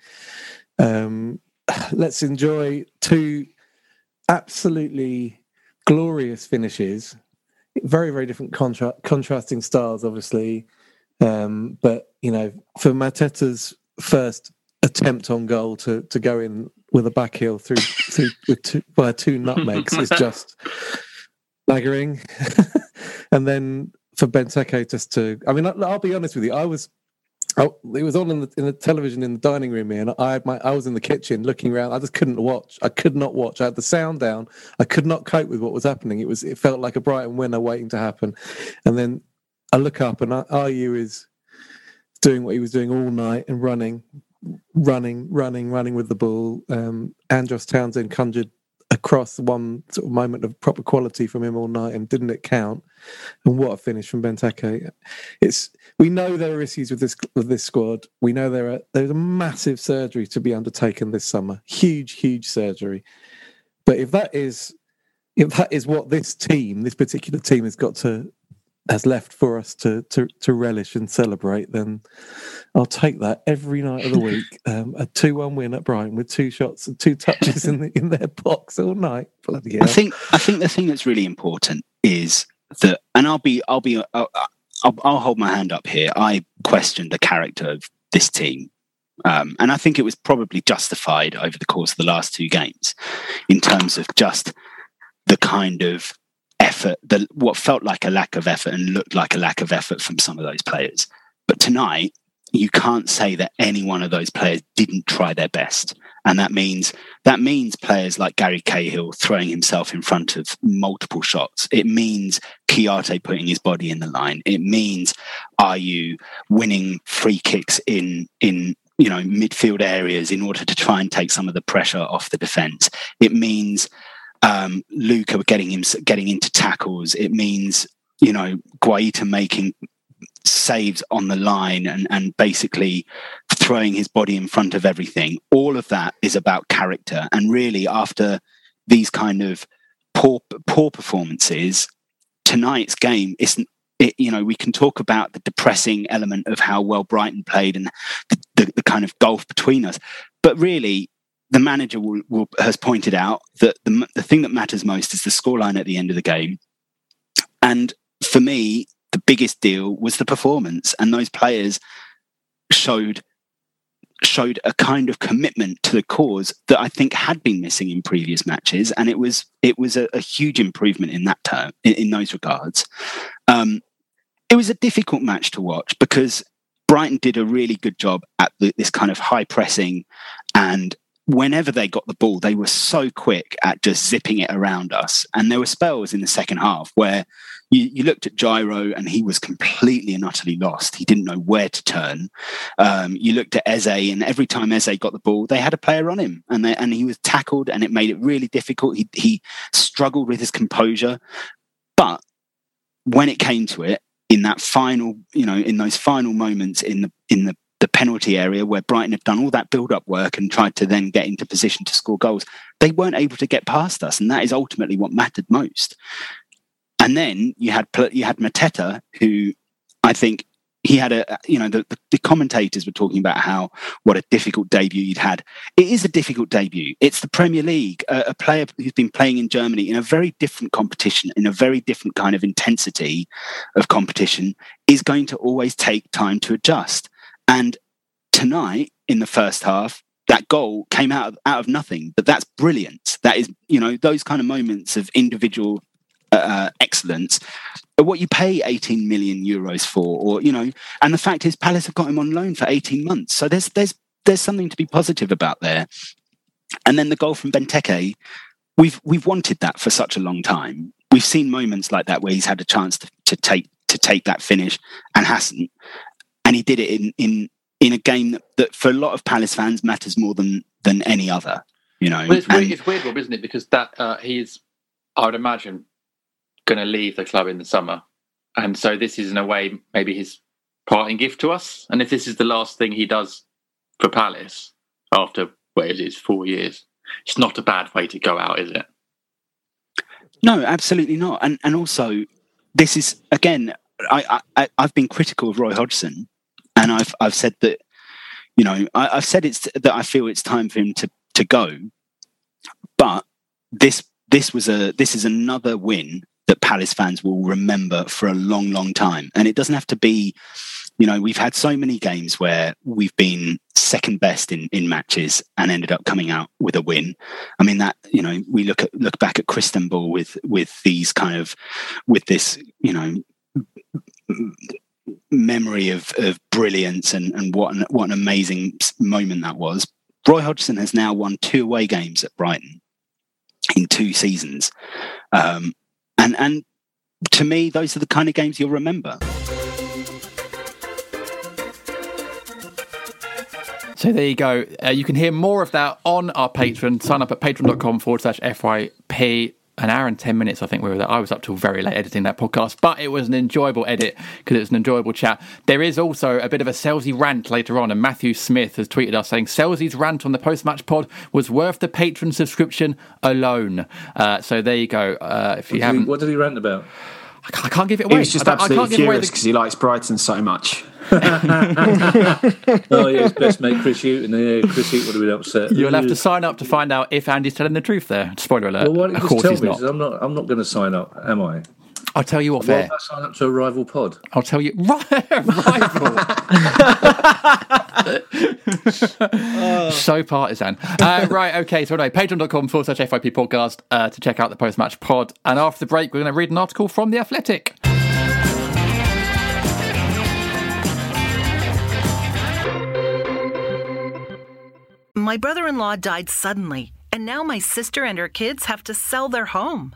Um, let's enjoy two absolutely glorious finishes. Very, very different contra- contrasting styles, obviously. Um, but you know, for Mateta's first attempt on goal to to go in with a back heel through through with two, by two nutmegs is just staggering. and then for Benteke just to, I mean, I'll, I'll be honest with you, I was I, it was on in the, in the television in the dining room here, and I had my I was in the kitchen looking around. I just couldn't watch. I could not watch. I had the sound down. I could not cope with what was happening. It was it felt like a Brighton winner waiting to happen. And then I look up, and Ayew is doing what he was doing all night and running, running, running, running with the ball. Um, Andros Townsend conjured across one sort of moment of proper quality from him all night, and didn't it count? And what a finish from Benteke! It's we know there are issues with this with this squad. We know there are there's a massive surgery to be undertaken this summer. Huge, huge surgery. But if that is if that is what this team, this particular team, has got to has left for us to to to relish and celebrate, then I'll take that every night of the week. Um, a two-one win at Brighton with two shots and two touches in the, in their box all night. Bloody hell! I think I think the thing that's really important is that, and I'll be I'll be I'll, I'll, I'll hold my hand up here. I questioned the character of this team. Um, and I think it was probably justified over the course of the last two games in terms of just the kind of effort, the what felt like a lack of effort and looked like a lack of effort from some of those players. But tonight, you can't say that any one of those players didn't try their best. And that means that means players like Gary Cahill throwing himself in front of multiple shots. It means Kouyate putting his body in the line. It means Ayew winning free kicks in in you know midfield areas in order to try and take some of the pressure off the defence. It means um, Luca getting him getting into tackles. It means you know Guaita making saves on the line and, and basically throwing his body in front of everything. All of that is about character. And really, after these kind of poor poor performances, tonight's game isn't. It, you know, we can talk about the depressing element of how well Brighton played and the, the, the kind of gulf between us, but really, the manager will, will, has pointed out that the, the thing that matters most is the scoreline at the end of the game. And for me, the biggest deal was the performance, and those players showed showed a kind of commitment to the cause that I think had been missing in previous matches, and it was it was a, a huge improvement in that term in, in those regards. Um, it was a difficult match to watch because Brighton did a really good job at the, this kind of high pressing and whenever they got the ball, they were so quick at just zipping it around us. And there were spells in the second half where you, you looked at Gyro and he was completely and utterly lost. He didn't know where to turn. Um, you looked at Eze, and every time Eze got the ball, they had a player on him, and they, and he was tackled, and it made it really difficult. He he struggled with his composure, but when it came to it, in that final, you know, in those final moments in the in the the penalty area where Brighton had done all that build up work and tried to then get into position to score goals, they weren't able to get past us, and that is ultimately what mattered most. And then you had you had Mateta, who I think he had a you know the, the commentators were talking about how what a difficult debut he'd had. It is a difficult debut. It's the Premier League, a, a player who's been playing in Germany in a very different competition, in a very different kind of intensity of competition, is going to always take time to adjust. And tonight in the first half, that goal came out of, out of nothing, but that's brilliant. That is, you know, those kind of moments of individual uh, excellence are what you pay 18 million euros for, or you know. And the fact is, Palace have got him on loan for 18 months, so there's there's there's something to be positive about there. And then the goal from Benteke, we've we've wanted that for such a long time. We've seen moments like that where he's had a chance to, to take to take that finish and hasn't, and he did it in in in a game that, that for a lot of Palace fans matters more than than any other. You know, Well, it's, And- weird, it's weird, Rob, isn't it? Because that uh, he's, I would imagine, going to leave the club in the summer, and so this is in a way maybe his parting gift to us. And if this is the last thing he does for Palace after it is four years, it's not a bad way to go out, is it? No, absolutely not. And and also, this is again, I, I I've been critical of Roy Hodgson, and I've I've said that, you know, I, I've said it's that I feel it's time for him to to go. But this this was a this is another win that Palace fans will remember for a long, long time, and it doesn't have to be. You know, we've had so many games where we've been second best in, in matches and ended up coming out with a win. I mean that you know we look at look back at Christenball with with these kind of with this you know memory of of brilliance and and what an, what an amazing moment that was. Roy Hodgson has now won two away games at Brighton in two seasons, um, and and to me those are the kind of games you'll remember. So there you go. Uh, you can hear more of that on our Patreon. Sign up at patreon.com forward slash FYP. An hour and 10 minutes, I think we were there. I was up till very late editing that podcast, but it was an enjoyable edit because it was an enjoyable chat. There is also a bit of a Selzy rant later on, and Matthew Smith has tweeted us saying Selzy's rant on the post match pod was worth the Patreon subscription alone. Uh, so there you go. Uh, if you What haven't, what did he rant about? I can't give it He away. was just I, don't- I absolutely can't give away furious the because he likes Brighton so much. oh yeah, his best mate Chris Hughton. Yeah, Chris Hughton would have been upset. You'll have to sign up to find out if Andy's telling the truth there. Spoiler alert. Well, why don't you of just course tell he's me? not. 'Cause I'm not. I'm not going to sign up, am I? I'll tell you off Why air. would I sign up to a rival pod? I'll tell you. Rival. so partisan. Uh, right, okay, so anyway, patreon.com forward slash FYP podcast uh, to check out the post match pod. And after the break, we're going to read an article from The Athletic. My brother in law died suddenly, and now my sister and her kids have to sell their home.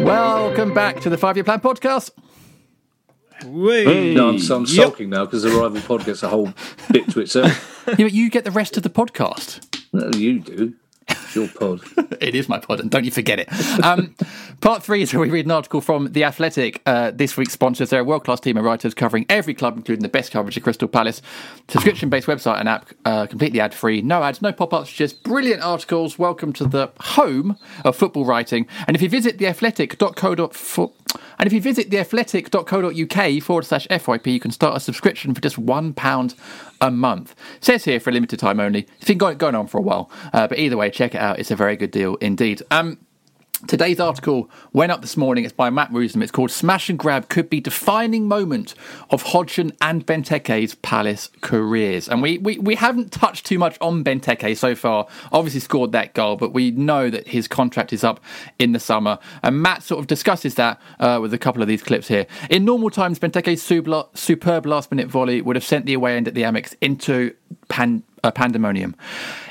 Welcome back to the Five Year Plan podcast. No, I'm, so I'm sulking now because the rival pod gets a whole bit to itself. Yeah, but you get the rest of the podcast. No, you do. It's your pod. it is my pod, and don't you forget it. Um, part three is where we read an article from The Athletic. Uh, this week's sponsors, they're a world class team of writers covering every club, including the best coverage of Crystal Palace. Subscription based website and app, uh, completely ad free. No ads, no pop ups, just brilliant articles. Welcome to the home of football writing. And if you visit theathletic.co.uk, and if you visit theathletic.co.uk forward slash FYP, you can start a subscription for just £1 a month. It says here for a limited time only. It's been going, on for a while. Uh, but either way, check it out. It's a very good deal indeed. Um, Today's article went up this morning. It's by Matt Woosnam. It's called Smash and Grab Could Be Defining Moment of Hodgson and Benteke's Palace Careers. And we, we, we haven't touched too much on Benteke so far. Obviously scored that goal, but we know that his contract is up in the summer. And Matt sort of discusses that uh, with a couple of these clips here. In normal times, Benteke's superb last minute volley would have sent the away end at the Amex into pan, uh, pandemonium.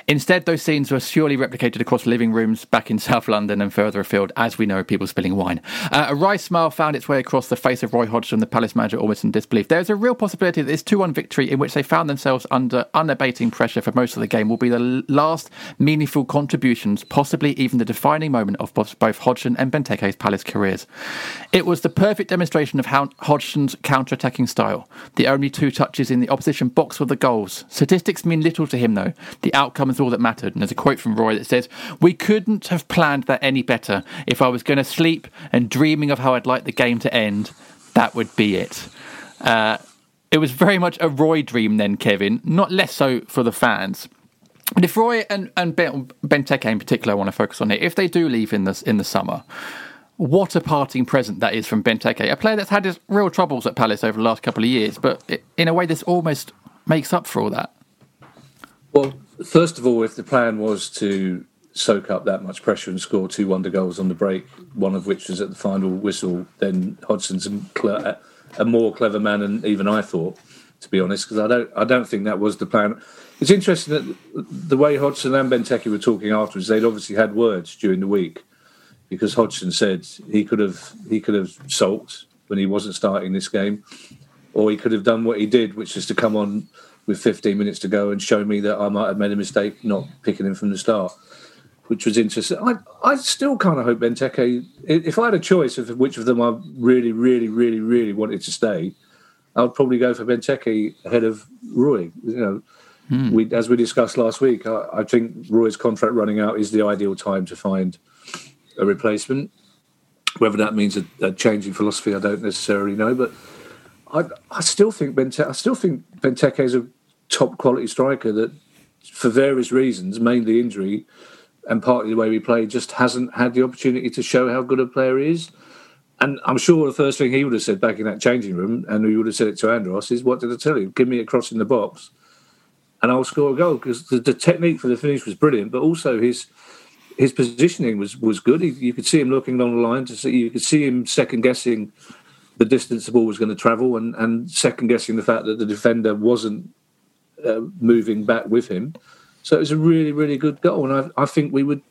Instead, those scenes were surely replicated across living rooms back in South London and further afield, as we know, people spilling wine. Uh, a wry smile found its way across the face of Roy Hodgson, the Palace manager, almost in disbelief. There's a real possibility that this 2 1 victory, in which they found themselves under unabating pressure for most of the game, will be the last meaningful contributions, possibly even the defining moment of both Hodgson and Benteke's Palace careers. It was the perfect demonstration of how Hodgson's counter attacking style. The only two touches in the opposition box were the goals. Statistics mean little to him, though. The outcome is all that mattered. And there's a quote from Roy that says, We couldn't have planned that any better. If I was going to sleep and dreaming of how I'd like the game to end, that would be it. Uh, it was very much a Roy dream then, Kevin, not less so for the fans. But if Roy and, and Ben, Benteke in particular, I want to focus on it, if they do leave in the, in the summer, what a parting present that is from Benteke, a player that's had his real troubles at Palace over the last couple of years, but in a way this almost makes up for all that. Well, first of all, if the plan was to soak up that much pressure and score two wonder goals on the break, one of which was at the final whistle, then Hodgson's a, a more clever man than even I thought, to be honest, because I don't, I don't think that was the plan. It's interesting that the way Hodgson and Benteke were talking afterwards, they'd obviously had words during the week, because Hodgson said he could have, he could have sulked when he wasn't starting this game, or he could have done what he did, which is to come on with 15 minutes to go and show me that I might have made a mistake not picking him from the start, which was interesting. I, I still kind of hope Benteke, if I had a choice of which of them I really, really, really, really wanted to stay, I would probably go for Benteke ahead of Roy. You know, Hmm. we, as we discussed last week, I, I think Roy's contract running out is the ideal time to find a replacement. Whether that means a, a change in philosophy, I don't necessarily know, but I, I still think Benteke, I still think Benteke is a top quality striker that, for various reasons, mainly injury and partly the way we play, just hasn't had the opportunity to show how good a player he is. And I'm sure the first thing he would have said back in that changing room, and he would have said it to Andros, is, "What did I tell you? Give me a cross in the box, and I'll score a goal." Because the, the technique for the finish was brilliant, but also his his positioning was was good. He, you could see him looking along the line to see. You could see him second guessing the distance the ball was going to travel, and and second guessing the fact that the defender wasn't uh, moving back with him. So it was a really, really good goal, and I, I think we would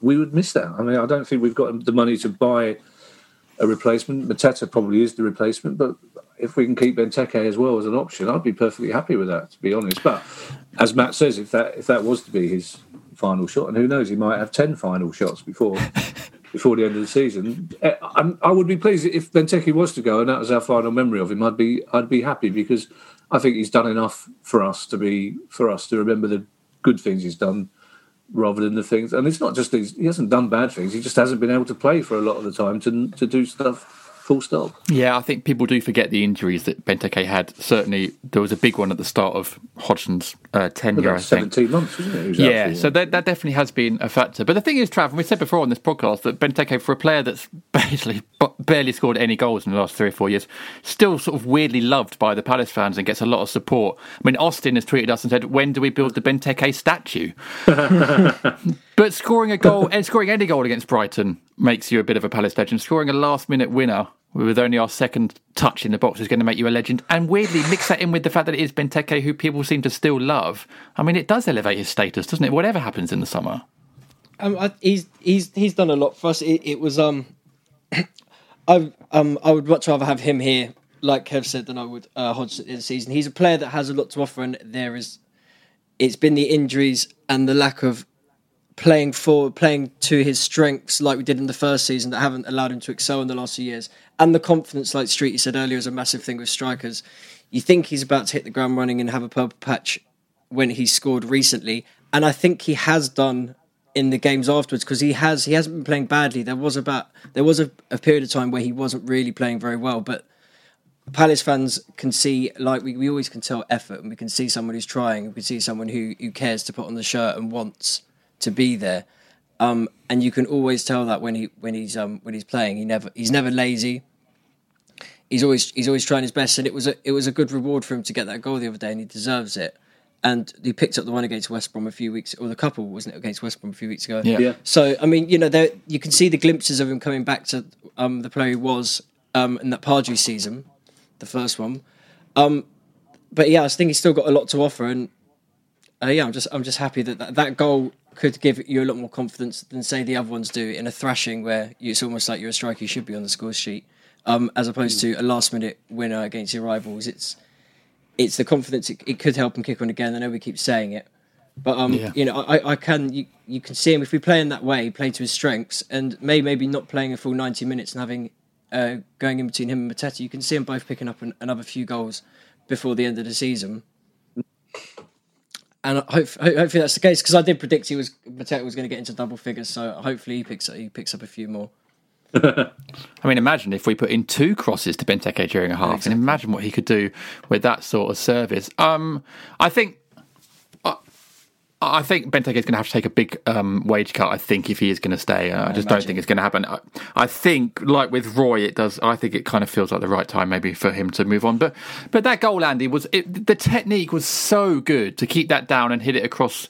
we would miss that. I mean, I don't think we've got the money to buy a replacement. Mateta probably is the replacement, but if we can keep Benteke as well as an option, I'd be perfectly happy with that, to be honest. But as Matt says, if that if that was to be his final shot, and who knows, he might have ten final shots before before the end of the season. eh, I, I would be pleased if Benteke was to go, and that was our final memory of him. I'd be I'd be happy because I think he's done enough for us to be for us to remember the good things he's done rather than the things. And it's not just these, he hasn't done bad things. He just hasn't been able to play for a lot of the time to to do stuff full stop. Yeah, I think people do forget the injuries that Benteke had. Certainly, there was a big one at the start of Hodgson's uh, tenure. About I think. 17 months, wasn't it? Was Yeah, so that, that definitely has been a factor. But the thing is, Trav, and we said before on this podcast that Benteke, for a player that's basically barely scored any goals in the last three or four years, still sort of weirdly loved by the Palace fans and gets a lot of support. I mean, Austin has tweeted us and said, "When do we build the Benteke statue?" but scoring a goal and scoring any goal against Brighton makes you a bit of a Palace legend. Scoring a last-minute winner with only our second touch in the box is going to make you a legend. And weirdly, mix that in with the fact that it is Benteke, who people seem to still love. I mean, it does elevate his status, doesn't it? Whatever happens in the summer. Um, I, he's he's he's done a lot for us. It, it was um, I um I would much rather have him here, like Kev said, than I would uh, Hodgson the season. He's a player that has a lot to offer, and there is, it's been the injuries and the lack of playing for playing to his strengths like we did in the first season that haven't allowed him to excel in the last few years. And the confidence, like Street you said earlier, is a massive thing with strikers. You think he's about to hit the ground running and have a purple patch when he scored recently, and I think he has done in the games afterwards because he has he hasn't been playing badly. There was about there was a, a period of time where he wasn't really playing very well, but Palace fans can see like we, we always can tell effort and we can see someone who's trying, we can see someone who, who cares to put on the shirt and wants to be there. Um, and you can always tell that when he when he's um, when he's playing, he never he's never lazy. He's always he's always trying his best, and it was a it was a good reward for him to get that goal the other day, and he deserves it. And he picked up the one against West Brom a few weeks, or the couple wasn't it against West Brom a few weeks ago? Yeah. Yeah. So I mean, you know, there you can see the glimpses of him coming back to um, the player he was um, in that Pardew season, the first one. Um, but yeah, I think he's still got a lot to offer, and uh, yeah, I'm just I'm just happy that, that that goal could give you a lot more confidence than say the other ones do in a thrashing where it's almost like you're a striker, you should be on the score sheet, um, as opposed to a last minute winner against your rivals. It's it's the confidence it, it could help him kick on again. I know we keep saying it, but um, Yeah. you know, I, I can you, you can see him if we play in that way, play to his strengths, and may maybe not playing a full ninety minutes and having uh, going in between him and Mateta, you can see him both picking up an, another few goals before the end of the season. And hope, hopefully that's the case because I did predict he was Mateta was going to get into double figures, so hopefully he picks up, he picks up a few more. I mean, imagine if we put in two crosses to Benteke during a half, and imagine what he could do with that sort of service. Um, I think. I- I think Benteke is going to have to take a big um, wage cut. I think if he is going to stay, uh, I just don't think it's going to happen. I, I think, like with Roy, it does. I think it kind of feels like the right time, maybe for him to move on. But but that goal, Andy, was it, the technique was so good to keep that down and hit it across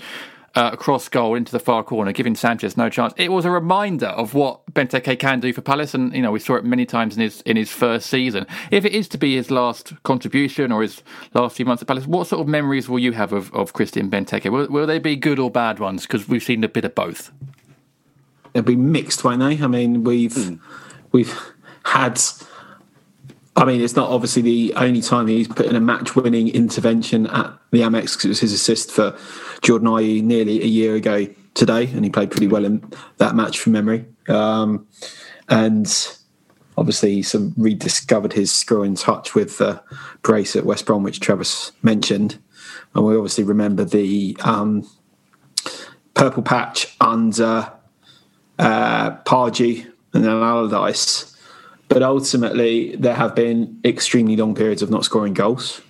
uh, across goal into the far corner, giving Sanchez no chance. It was a reminder of what Benteke can do for Palace, and you know we saw it many times in his in his first season. If it is to be his last contribution or his last few months at Palace, what sort of memories will you have of, of Christian Benteke? Will, will they be good or bad ones? Because we've seen a bit of both. They'll be mixed, won't they? I mean, we've we've had. I mean, it's not obviously the only time he's put in a match-winning intervention at the Amex because it was his assist for Jordan Ayew nearly a year ago today, and he played pretty well in that match from memory. Um, and obviously, he rediscovered his scoring touch with the brace at West Brom, which Travis mentioned, and we obviously remember the um, purple patch under uh, Pardew and then Allardyce. But ultimately, there have been extremely long periods of not scoring goals.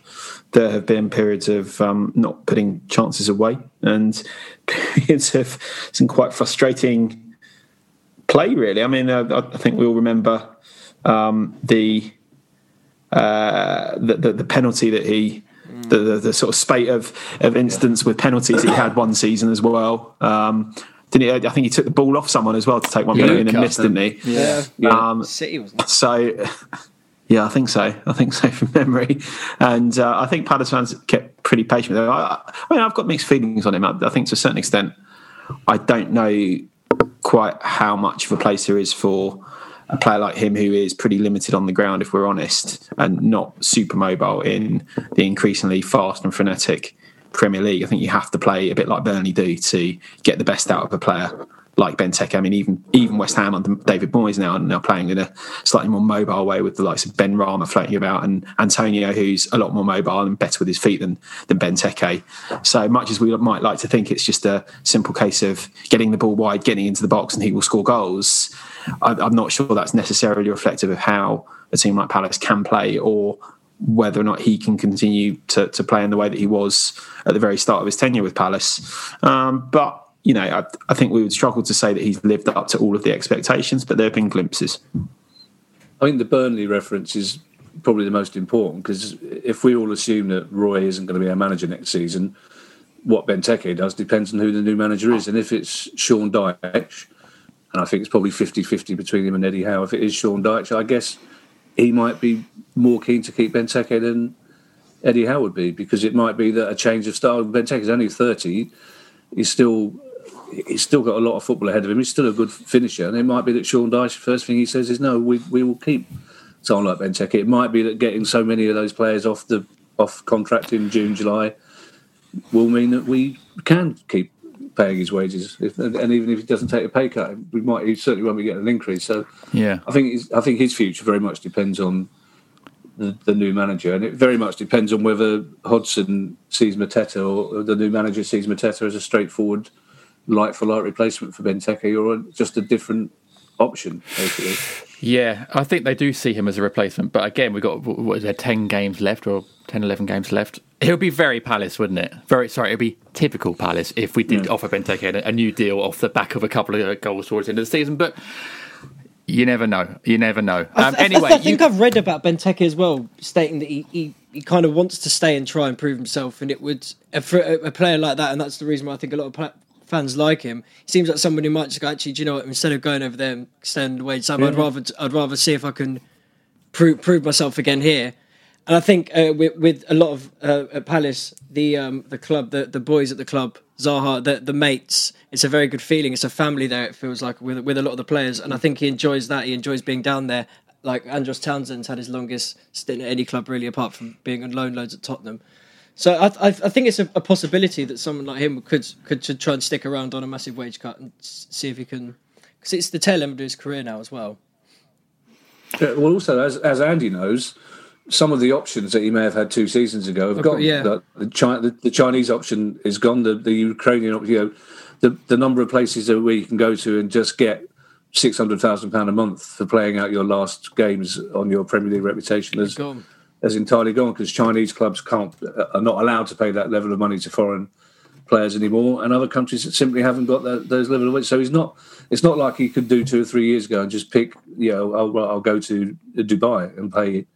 There have been periods of um, not putting chances away, and periods of some quite frustrating play. Really, I mean, uh, I think we all remember um, the, uh, the the the penalty that he. The, the, the sort of spate of, of instance with penalties he had one season as well. Um, didn't he? I think he took the ball off someone as well to take one Yeah, penalty and Luca. missed, didn't he? Yeah. Um, City wasn't. so, yeah, I think so. I think so from memory. And uh, I think Palace fans kept pretty patient with him. I, I mean, I've got mixed feelings on him. I, I think to a certain extent, I don't know quite how much of a place there is for a player like him who is pretty limited on the ground, if we're honest, and not super mobile in the increasingly fast and frenetic Premier League. I think you have to play a bit like Burnley do to get the best out of a player like Benteke. I mean, even even West Ham under David Moyes now are now playing in a slightly more mobile way with the likes of Benrahma floating about and Antonio, who's a lot more mobile and better with his feet than than Benteke. So much as we might like to think it's just a simple case of getting the ball wide, getting into the box, and he will score goals. I, I'm not sure that's necessarily reflective of how a team like Palace can play or whether or not he can continue to, to play in the way that he was at the very start of his tenure with Palace. Um, but, you know, I, I think we would struggle to say that he's lived up to all of the expectations, but there have been glimpses. I think the Burnley reference is probably the most important because if we all assume that Roy isn't going to be our manager next season, what Benteke does depends on who the new manager is. And if it's Sean Dyche, and I think it's probably 50 50 between him and Eddie Howe, if it is Sean Dyche, I guess he might be more keen to keep Benteke than Eddie Howe would be because it might be that a change of style. Benteke's only 30, he's still. He's still got a lot of football ahead of him. He's still a good finisher, and it might be that Sean Dyche. First thing he says is, "No, we, we will keep someone like Benteke." It might be that getting so many of those players off the off contract in June, July will mean that we can keep paying his wages, if, and even if he doesn't take a pay cut, we might he certainly won't be getting an increase. So Yeah. I think his, I think his future very much depends on the, the new manager, and it very much depends on whether Hodgson sees Mateta or the new manager sees Mateta as a straightforward, light for light replacement for Benteke, or just a different option, basically. Yeah, I think they do see him as a replacement. But again, we've got, what is there, 10 games left or 10, 11 games left? It would be very Palace, wouldn't it? Very Sorry, it would be typical Palace if we did offer Benteke a, a new deal off the back of a couple of goals towards the end of the season. But you never know. You never know. Um, I th- anyway, I think you, I've read about Benteke as well, stating that he, he, he kind of wants to stay and try and prove himself, and it would for a, a player like that, and that's the reason why I think a lot of pla- fans like him. He seems like someone who might just go, actually, do you know what? Instead of going over there and extending the wage time, I'd rather I'd rather see if I can prove prove myself again here. And I think uh, with, with a lot of uh, at Palace, the um, the club, the, the boys at the club, Zaha, the the mates, it's a very good feeling. It's a family there. It feels like with with a lot of the players, and I think he enjoys that. He enjoys being down there. Like Andros Townsend's had his longest stint at any club really, apart from being on loan loads at Tottenham. So I, I, I think it's a, a possibility that someone like him could could try and stick around on a massive wage cut and see if he can, because it's the tail end of his career now as well. Yeah, well, also as as Andy knows, some of the options that he may have had two seasons ago have Of gone. yeah. The, the, Chi- the, the Chinese option is gone. The, the Ukrainian option, you know, the the number of places that where you can go to and just get six hundred thousand pound a month for playing out your last games on your Premier League reputation has Gone. has entirely gone because Chinese clubs can't uh, are not allowed to pay that level of money to foreign players anymore, and other countries that simply haven't got that, those level of wage. So he's not. It's not like he could do two or three years ago and just pick. You know, oh, I'll, I'll go to Dubai and play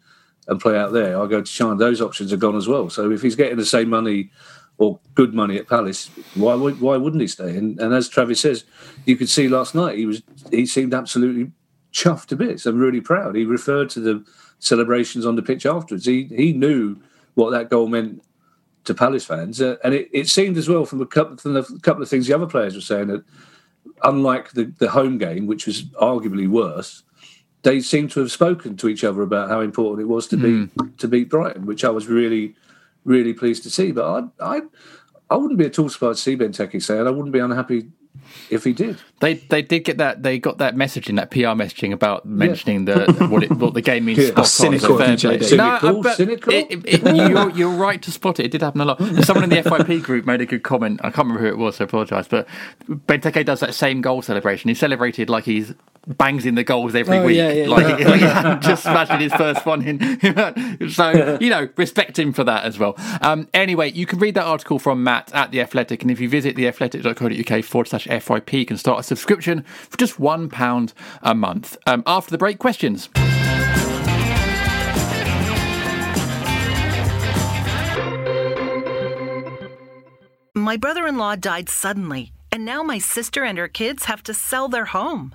and play out there. I'll go to China. Those options are gone as well. So if he's getting the same money or good money at Palace, why why wouldn't he stay? And, and as Travis says, you could see last night he was he seemed absolutely chuffed to bits and really proud. He referred to the celebrations on the pitch afterwards. He he knew what that goal meant to Palace fans, uh, and it, it seemed as well from a couple from the couple of things the other players were saying that unlike the, the home game, which was arguably worse, they seemed to have spoken to each other about how important it was to beat hmm. to beat Brighton, which I was really really pleased to see. But I I I wouldn't be at all surprised to see Benteke say it. I wouldn't be unhappy if he did. They they did get that they got that messaging that PR messaging about mentioning the what it what the game means. Yeah. spot on, so Cynical, fair No, Cynical, but cynical. it- it- it- you're, you're right to spot it. It did happen a lot. Hmm. Someone in the FYP group made a good comment. I can't remember who it was, so I apologise. But Benteke does that same goal celebration. He celebrated like he's bangs in the goals every Oh, week, yeah, yeah, like, yeah. like just smashing his first one in. so you know, respect him for that as well. Um, anyway, you can read that article from Matt at the Athletic, and if you visit theathletic.co.uk forward slash FYP, you can start a subscription for just one pound a month. Um, after the break, questions. My brother in law died suddenly, and now my sister and her kids have to sell their home.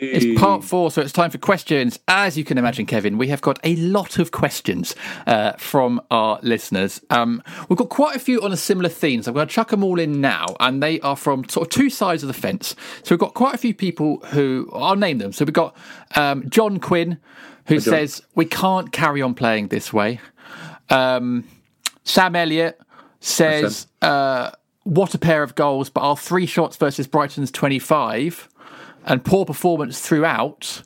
It's part four, so it's time for questions. As you can imagine, Kevin, we have got a lot of questions uh, from our listeners. Um, we've got quite a few on a similar theme, so I'm going to chuck them all in now, and they are from sort of two sides of the fence. So we've got quite a few people who I'll name them. So we've got um, John Quinn, who Hi, John. says we can't carry on playing this way. Um, Sam Elliott says, uh, "What a pair of goals!" But our three shots versus Brighton's twenty-five, and poor performance throughout.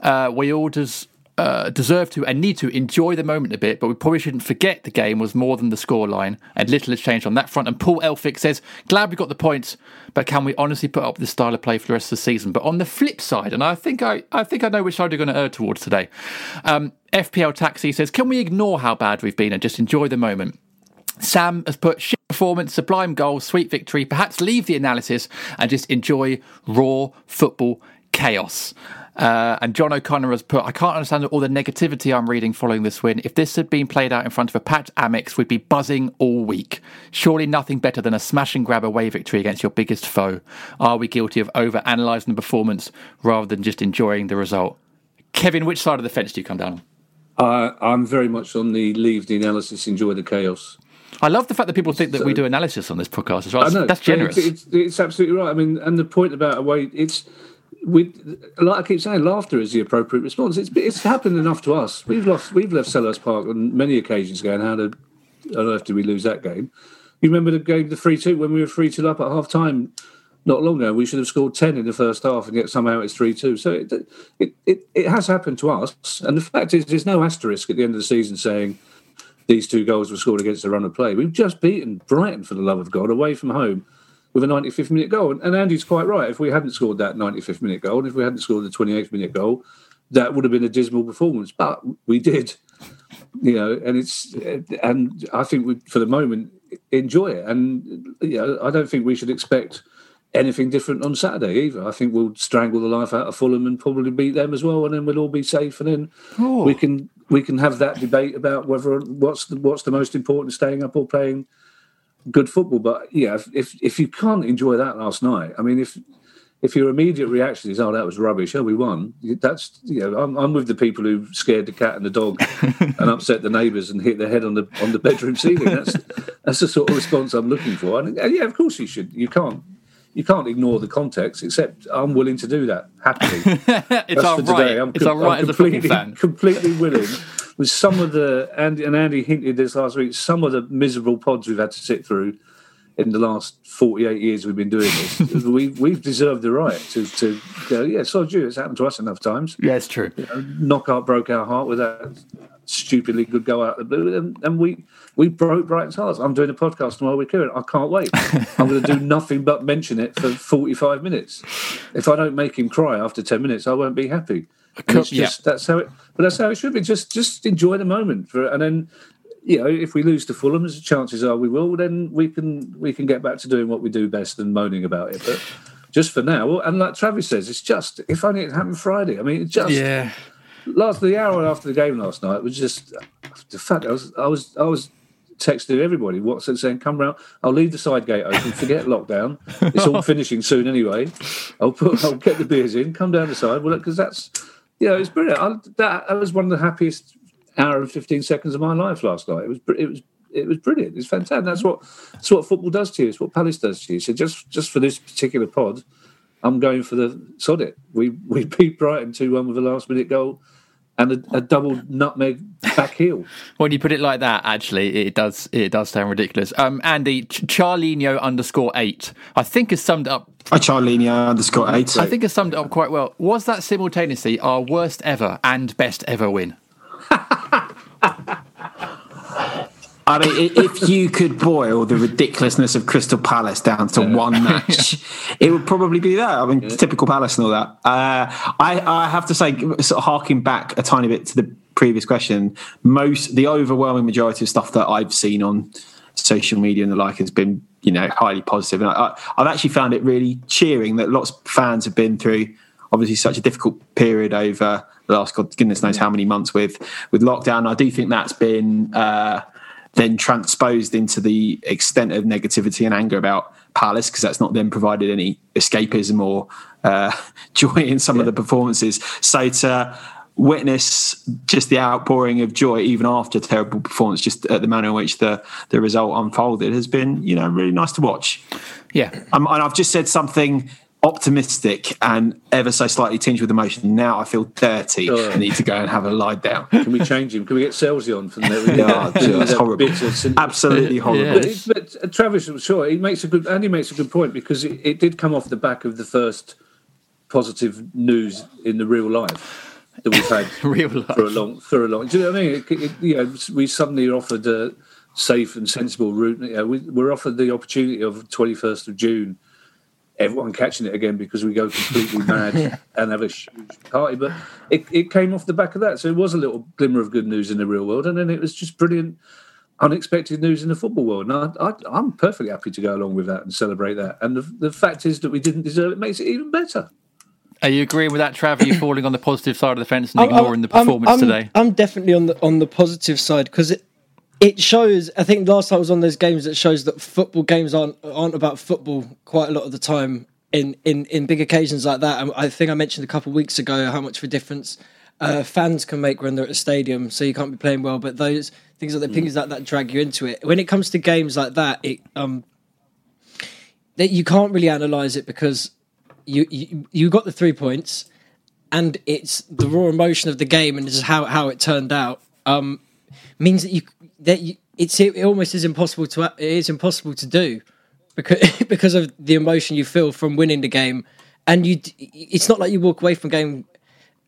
Uh, we orders uh, deserve to and need to enjoy the moment a bit, but we probably shouldn't forget the game was more than the scoreline, and little has changed on that front. And Paul Elphick says, "Glad we got the points, but can we honestly put up this style of play for the rest of the season?" But on the flip side, and I think I, I think I know which side you're going to err towards today. Um, FPL Taxi says, "Can we ignore how bad we've been and just enjoy the moment?" Sam has put performance, sublime goal, sweet victory. Perhaps leave the analysis and just enjoy raw football chaos. Uh, and John O'Connor has put, I can't understand all the negativity I'm reading following this win. If this had been played out in front of a packed Amex, we'd be buzzing all week. Surely nothing better than a smash and grab away victory against your biggest foe. Are we guilty of over analysing the performance rather than just enjoying the result? Kevin, which side of the fence do you come down on? Uh, I'm very much on the leave the analysis, enjoy the chaos. I love the fact that people think that we do analysis on this podcast as well. Know. That's generous. It's, it's, it's absolutely right. I mean, and the point about away, it's we like I keep saying, laughter is the appropriate response. It's it's happened enough to us. We've lost, we've left Selhurst Park on many occasions, going, how did on earth did we lose that game? You remember the game, the three two, when we were three two up at half time. Not long ago, we should have scored ten in the first half, and yet somehow it's three two. So it, it it it has happened to us, and the fact is, there's no asterisk at the end of the season saying these two goals were scored against the run of play. We've just beaten Brighton, for the love of God, away from home with a 95th minute goal. And Andy's quite right. If we hadn't scored that 95th minute goal, and if we hadn't scored the 28th minute goal, that would have been a dismal performance. But we did, you know. And it's and I think we, for the moment, enjoy it. And you know, I don't think we should expect anything different on Saturday either. I think we'll strangle the life out of Fulham and probably beat them as well, and then we'll all be safe. And then Oh. we can we can have that debate about whether what's the, what's the most important, staying up or playing good football. But yeah, if, if if you can't enjoy that last night, I mean, if if your immediate reaction is, "Oh, that was rubbish," oh, we won. That's you know, I'm, I'm with the people who scared the cat and the dog and upset the neighbours and hit their head on the on the bedroom ceiling. That's that's the sort of response I'm looking for. And, and yeah, of course you should. You can't. You can't ignore the context, except I'm willing to do that happily. it's That's our for right. I'm It's com- our right I'm as a football completely, completely willing. With some of the Andy and Andy hinted this last week, some of the miserable pods we've had to sit through in the last 48 years we've been doing this, we, we've deserved the right to, to go, yeah, so do. It's happened to us enough times. Yeah, it's true. You know, Knockaert broke our heart with that stupidly good go out of the blue. And, and we, we broke Brighton's hearts. I'm doing a podcast tomorrow with Kieran. I can't wait. I'm going to do nothing but mention it for 45 minutes. If I don't make him cry after 10 minutes, I won't be happy. It's Yeah. that's how it. But that's how it should be. Just just enjoy the moment for, and then you know if we lose to Fulham, as chances are we will, then we can we can get back to doing what we do best and moaning about it. But just for now, and like Travis says, it's just if only it happened Friday. I mean, it just Yeah. Last the hour after the game last night was just the fact I was I was I was texting everybody WhatsApp saying come round I'll leave the side gate open forget lockdown. It's all finishing soon anyway. I'll put I'll get the beers in come down the side. Well because that's you know it's brilliant. I, that, that was one of the happiest hour and 15 seconds of my life last night. It was it was it was brilliant. It's fantastic. That's what that's what football does to you. It's what Palace does to you. So just just for this particular pod I'm going for the sod it. We we beat Brighton two one with a last minute goal and a, a double nutmeg back heel. When you put it like that, actually, it does it does sound ridiculous. Um, Andy Ch- Charlinho underscore eight, I think has summed up. I Charlinho underscore eight. I think has summed it up quite well. Was that simultaneously our worst ever and best ever win? I mean, if you could boil the ridiculousness of Crystal Palace down to one match, it would probably be that. I mean, typical Palace and all that. Uh, I, I have to say, sort of harking back a tiny bit to the previous question, most the overwhelming majority of stuff that I've seen on social media and the like has been, you know, highly positive. And I, I've actually found it really cheering that lots of fans have been through obviously such a difficult period over the last God goodness knows how many months with with lockdown. I do think that's been uh, then transposed into the extent of negativity and anger about Palace because that's not then provided any escapism or uh, joy in some of the performances. So to witness just the outpouring of joy even after terrible performance, just at the manner in which the the result unfolded, has been you know really nice to watch. Yeah, um, and I've just said something optimistic and ever so slightly tinged with emotion. Now I feel dirty. I need to go and have a lie down. Can we change him? Can we get Selzy on from there? Yeah, that's horrible. Absolutely horrible. But, but uh, Travis, sure, he makes a good. and he makes a good point because it, it did come off the back of the first positive news in the real life. that we've had Real life. for a long for a long. Do you know what I mean? It, it, you know, we suddenly are offered a safe and sensible route. You know, we, we're offered the opportunity of twenty first of June. Everyone catching it again because we go completely mad and have a huge party. But it, it came off the back of that, so it was a little glimmer of good news in the real world, and then it was just brilliant, unexpected news in the football world. And I, I, I'm perfectly happy to go along with that and celebrate that. And the, the fact is that we didn't deserve it makes it even better. Are you agreeing with that, Trav? Are you falling on the positive side of the fence and I'm- I'm- ignoring the performance I'm, today? I'm definitely on the on the positive side because it it shows. I think last time I was on those games, it shows that football games aren't aren't about football quite a lot of the time. In in in big occasions like that, And I think I mentioned a couple of weeks ago how much of a difference uh, fans can make when they're at a stadium. So you can't be playing well, but those things like the things like that drag you into it. When it comes to games like that, it um that you can't really analyze it because you you, you got the three points and it's the raw emotion of the game and is how how it turned out um means that you that you, it's it almost is impossible to it is impossible to do because because of the emotion you feel from winning the game. And you it's not like you walk away from game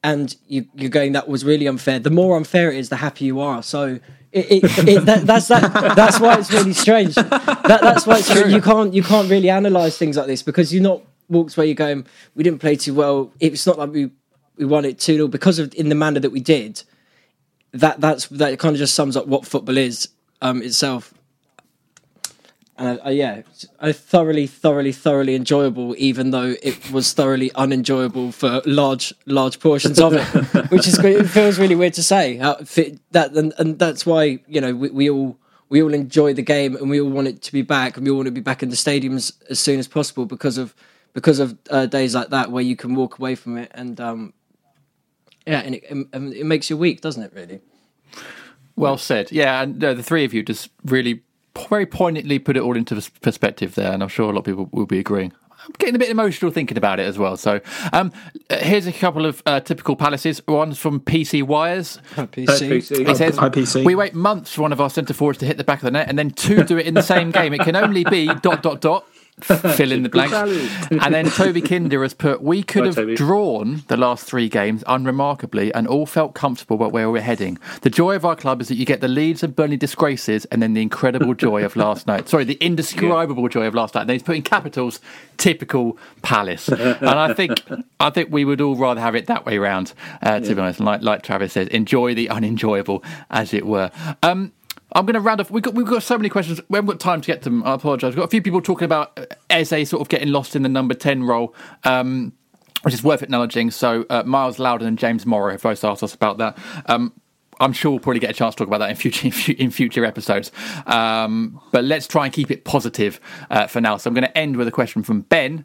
and you, you're going that was really unfair. The more unfair it is the happier you are. So it, it, it, that, that's that that's why it's really strange. That, that's why you can't you can't really analyze things like this because you're not walks where you're going we didn't play too well. It's not like we we won it 2 0 because of in the manner that we did that that's that kind of just sums up what football is um itself and uh, yeah I thoroughly thoroughly thoroughly enjoyable even though it was thoroughly unenjoyable for large large portions of it which is great. it feels really weird to say how that and, and that's why you know we, we all we all enjoy the game and we all want it to be back and we all want to be back in the stadiums as soon as possible because of because of uh, days like that where you can walk away from it and um yeah and it, and it makes you weak doesn't it really Well said. Yeah, and uh, the three of you just really very poignantly put it all into perspective there, and I'm sure a lot of people will be agreeing. I'm getting a bit emotional thinking about it as well. So, um, uh, here's a couple of uh, typical palaces. One's from PC Wires. PC. He says, Hi, PC. We wait months for one of our centre forwards to hit the back of the net, and then two do it in the same game. It can only be dot dot dot. Fill in the blanks. and then Toby Kinder has put, We could Hi, have Toby. drawn the last three games unremarkably and all felt comfortable about where we're heading. The joy of our club is that you get the Leeds and Burnley disgraces and then the incredible joy of last night. Sorry, the indescribable joy of last night. And then he's putting capitals, typical Palace. and I think I think we would all rather have it that way round, uh, to be honest. Like, like Travis says, enjoy the unenjoyable, as it were. Um, I'm going to round off. We've got, we've got so many questions. We haven't got time to get to them. I apologise. We've got a few people talking about uh, Eze sort of getting lost in the number 10 role. Um, which is worth acknowledging. So uh, Miles Loudon and James Morrow have both asked us about that. Um, I'm sure we'll probably get a chance to talk about that in future in, future episodes. Um, but let's try and keep it positive uh, for now. So I'm going to end with a question from Ben,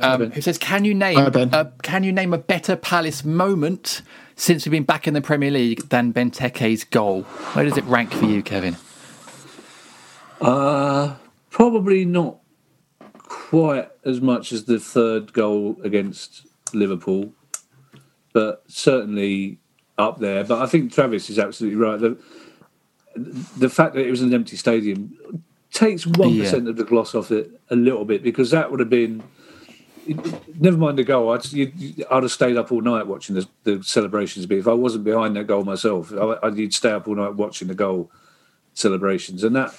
um, who says, "Can you name uh, can you name a better Palace moment since we've been back in the Premier League than Benteke's goal? Where does it rank for you, Kevin?" Uh, probably not quite as much as the third goal against Liverpool, but certainly up there. But I think Travis is absolutely right. The, the fact that it was an empty stadium takes one Yeah. of the gloss off it a little bit because that would have been. Never mind the goal. I'd, you, I'd have stayed up all night watching the, the celebrations. But if I wasn't behind that goal myself, I, I'd you'd stay up all night watching the goal celebrations, and that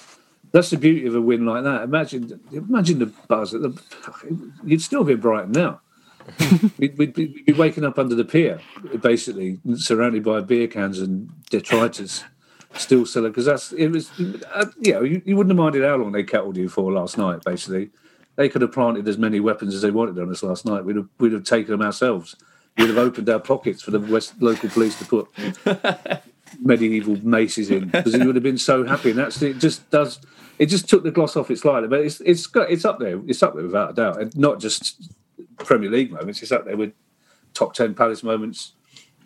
that's the beauty of a win like that. Imagine, imagine the buzz. At the, you'd still be in Brighton now. we'd, we'd, be, we'd be waking up under the pier, basically surrounded by beer cans and detritus, still selling. Because that's it was. Uh, you know, you, you wouldn't have minded how long they kettled you for last night. Basically, they could have planted as many weapons as they wanted on us last night. We'd have we'd have taken them ourselves. We'd have opened our pockets for the West local police to put medieval maces in because he would have been so happy. And that's it. Just does it just took the gloss off it slightly, but it's it's got it's up there. It's up there without a doubt, and not just Premier League moments. It's up there with top ten Palace moments.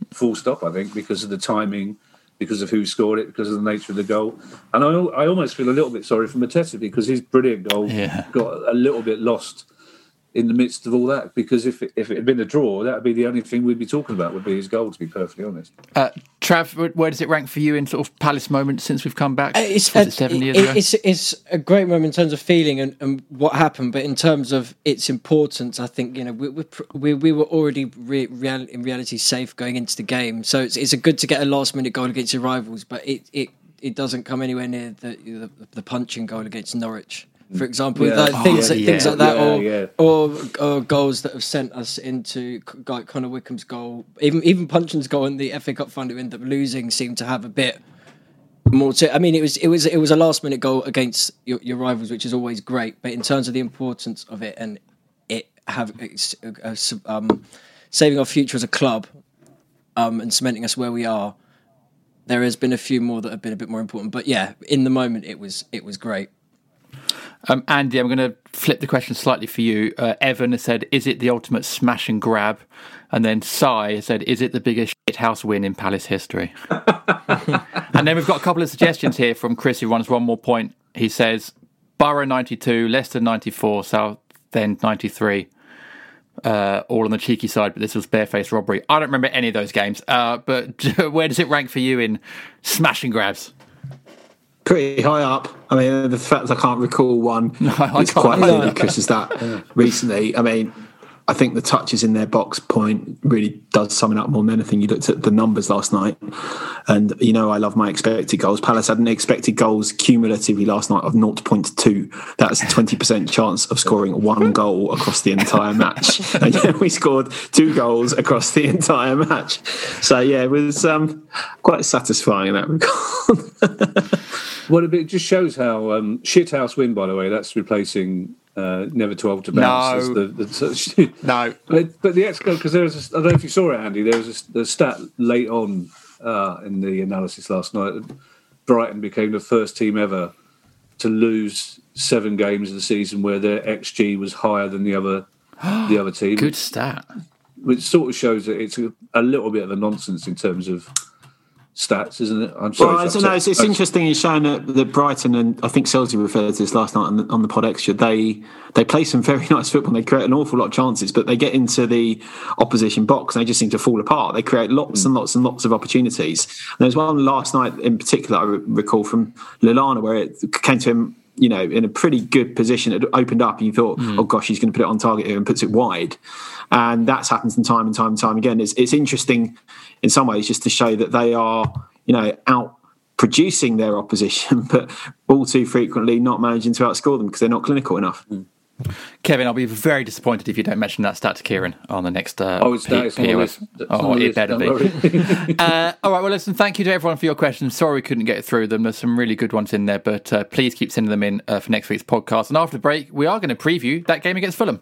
Full stop. I think because of the timing, because of who scored it, because of the nature of the goal, and I I almost feel a little bit sorry for Mateta because his brilliant goal Yeah. got a little bit lost in the midst of all that. Because if it, if it had been a draw, that would be the only thing we'd be talking about. Would be his goal, to be perfectly honest. Uh, Trav, where- where does it rank for you in sort of Palace moments since we've come back? Uh, It's, Was uh, it seven years it- ago? it's it's a great moment in terms of feeling and, and what happened, but in terms of its importance, I think you know we we we, we were already re- real, in reality safe going into the game, so it's it's a good to get a last minute goal against your rivals, but it it, it doesn't come anywhere near the, the the Puncheon goal against Norwich. For example, Yeah. like Oh, things yeah, things yeah, like that, or, or or goals that have sent us into like Connor Wickham's goal, even even Puncheon's goal in the FA Cup final, ended up losing, seemed to have a bit more to. I mean, it was it was it was a last minute goal against your, your rivals, which is always great. But in terms of the importance of it and it have it's, uh, um, saving our future as a club um, and cementing us where we are, there has been a few more that have been a bit more important. But yeah, in the moment, it was it was great. Um, Andy, I'm going to flip the question slightly for you. Uh, Evan has said, "Is it the ultimate smash and grab?" And then Sai has said, "Is it the biggest shithouse win in Palace history?" and then we've got a couple of suggestions here from Chris, who wants one more point. He says, "Borough 92, Leicester 94, Southend 93." Uh, all on the cheeky side, but this was barefaced robbery. I don't remember any of those games. Uh, but where does it rank for you in smash and grabs? Pretty high up. I mean, the fact I can't recall one I it's quite ludicrous as that recently. I mean, I think the touches in their box point really does sum it up more than anything. You looked at the numbers last night, and you know I love my expected goals. Palace had an expected goals cumulatively last night of 0.2. That's a 20% chance of scoring one goal across the entire match. And yet we scored two goals across the entire match. So yeah, it was um, quite satisfying in that regard. Well, it just shows how um, shithouse win. By the way, that's replacing uh, never too old to bounce. No. The, the, no, but, but the ex because there was a, I don't know if you saw it, Andy. There was a, the stat late on uh, in the analysis last night. Brighton became the first team ever to lose seven games of the season where their xG was higher than the other the other team. Good stat. Which sort of shows that it's a, a little bit of a nonsense in terms of stats, isn't it? I'm sorry. Well, I to don't know. It's, it's interesting. It's showing that, that Brighton and I think Selzy referred to this last night on the, on the pod extra. They they play some very nice football. They create an awful lot of chances, but they get into the opposition box and they just seem to fall apart. They create lots hmm. and lots and lots of opportunities. And there was one last night in particular I re- recall from Lallana where it came to him. You know, in a pretty good position, it opened up, and you thought, hmm. "Oh gosh, he's going to put it on target here," and puts it wide. And that's happened time and time and time again. It's it's interesting in some ways just to show that they are, you know, out producing their opposition, but all too frequently not managing to outscore them because they're not clinical enough. Kevin, I'll be very disappointed if you don't mention that stat to Kieran on the next uh, Oh, it's- P- it's on the POS. list. It's on Oh, the it better be. uh, all right, well, listen, thank you to everyone for your questions. Sorry we couldn't get through them. There's some really good ones in there, but uh, please keep sending them in uh, for next week's podcast. And after the break, we are going to preview that game against Fulham.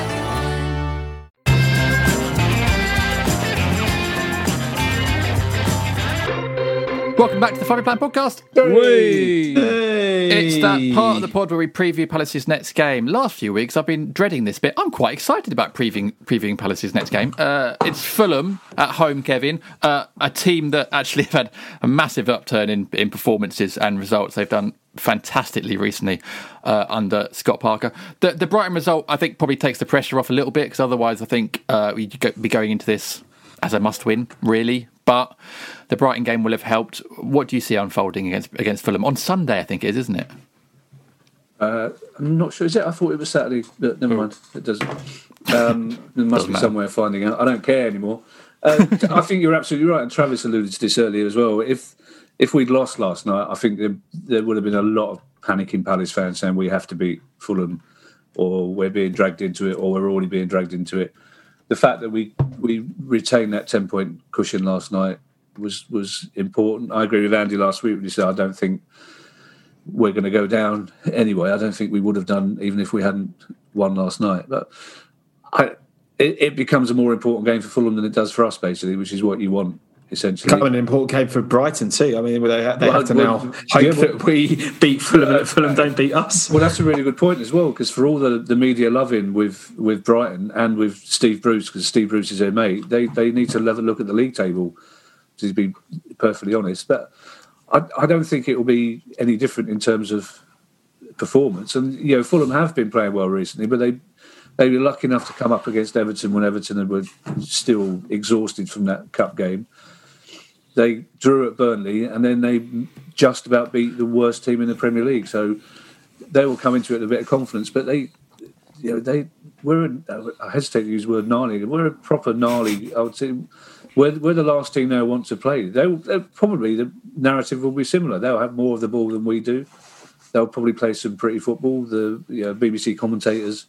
Welcome back to the Five Plan Podcast. It's that part of the pod where we preview Palace's next game. Last few weeks, I've been dreading this bit. I'm quite excited about previewing, previewing Palace's next game. Uh, it's Fulham at home, Kevin. Uh, a team that actually have had a massive upturn in, in performances and results. They've done fantastically recently uh, under Scott Parker. The, the Brighton result, I think, probably takes the pressure off a little bit because otherwise, I think uh, we'd go, be going into this as a must win, really. But the Brighton game will have helped. What do you see unfolding against against Fulham on Sunday? I think it is, isn't it? Uh, I'm not sure. Is it? I thought it was Saturday. But never mind. It doesn't. Um, there must Doesn't be matter. somewhere finding out. I don't care anymore. Uh, I think you're absolutely right. And Travis alluded to this earlier as well. If if we'd lost last night, I think there, there would have been a lot of panicking Palace fans saying we have to beat Fulham, or we're being dragged into it, or we're already being dragged into it. The fact that we we retained that ten point cushion last night was was important. I agree with Andy last week when he said I don't think we're going to go down anyway. I don't think we would have done even if we hadn't won last night. But I, it, it becomes a more important game for Fulham than it does for us, basically, which is what you want essentially. Coming an important game for Brighton too. I mean, they, they Well, have to well, now hope well- that we beat Fulham and Fulham don't beat us. Well, that's a really good point as well, because for all the, the media loving with, with Brighton and with Steve Bruce, because Steve Bruce is their mate, they, they need to have a look at the league table, to be perfectly honest. But I, I don't think it will be any different in terms of performance. And, you know, Fulham have been playing well recently, but they they were lucky enough to come up against Everton when Everton were still exhausted from that cup game. They drew at Burnley, and then they just about beat the worst team in the Premier League. So they will come into it with a bit of confidence. But they, you know, they we're a- I hesitate to use the word gnarly. We're a proper gnarly. I would say we're, we're the last team they want to play. They'll, they'll probably the narrative will be similar. They'll have more of the ball than we do. They'll probably play some pretty football. The you know, BBC commentators,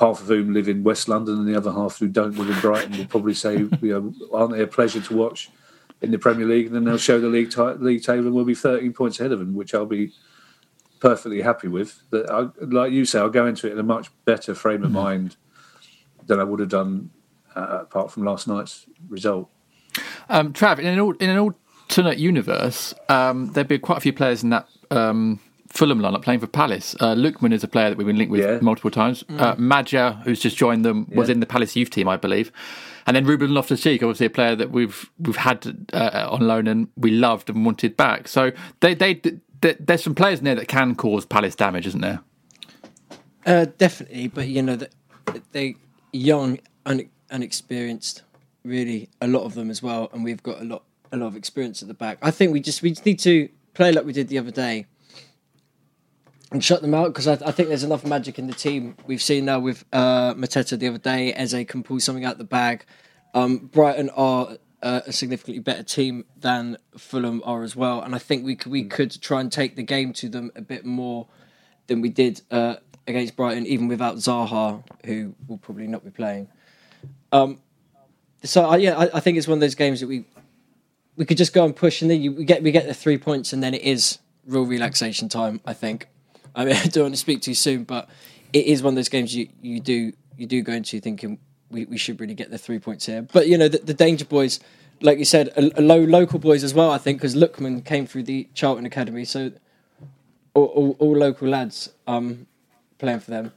half of whom live in West London and the other half who don't live in Brighton, will probably say, you know, aren't they a pleasure to watch in the Premier League? And then they'll show the league, ti league table and we'll be 13 points ahead of them, which I'll be perfectly happy with. But I, like you say, I'll go into it in a much better frame of mind than I would have done uh, apart from last night's result. Um, Trav, in an, al- in an alternate universe, um, there'd be quite a few players in that um, Fulham lineup playing for Palace. Uh, Lookman is a player that we've been linked with multiple times. Uh, Maja, who's just joined them, was Yeah. in the Palace youth team, I believe. And then Ruben Loftus-Cheek, obviously a player that we've we've had uh, on loan and we loved and wanted back. So they, they, they, there's some players in there that can cause Palace damage, isn't there? Uh, definitely, but you know, they, they young, un, unexperienced, really a lot of them as well, and we've got a lot, a lot of experience at the back. I think we just we just need to play like we did the other day and shut them out because I, I think there's enough magic in the team. We've seen now with uh, Mateta the other day, Eze can pull something out the bag. Um, Brighton are uh, a significantly better team than Fulham are as well, and I think we could, we could try and take the game to them a bit more than we did uh, against Brighton, even without Zaha, who will probably not be playing. Um, so I, yeah, I, I think it's one of those games that we we could just go and push, and then you, we get we get the three points, and then it is real relaxation time. I think. I mean, I don't want to speak too soon, but it is one of those games you, you do you do go into thinking we, we should really get the three points here. But you know, the, the danger boys, like you said, a, a low local boys as well. I think because Lookman came through the Charlton Academy, so all, all, all local lads um, playing for them.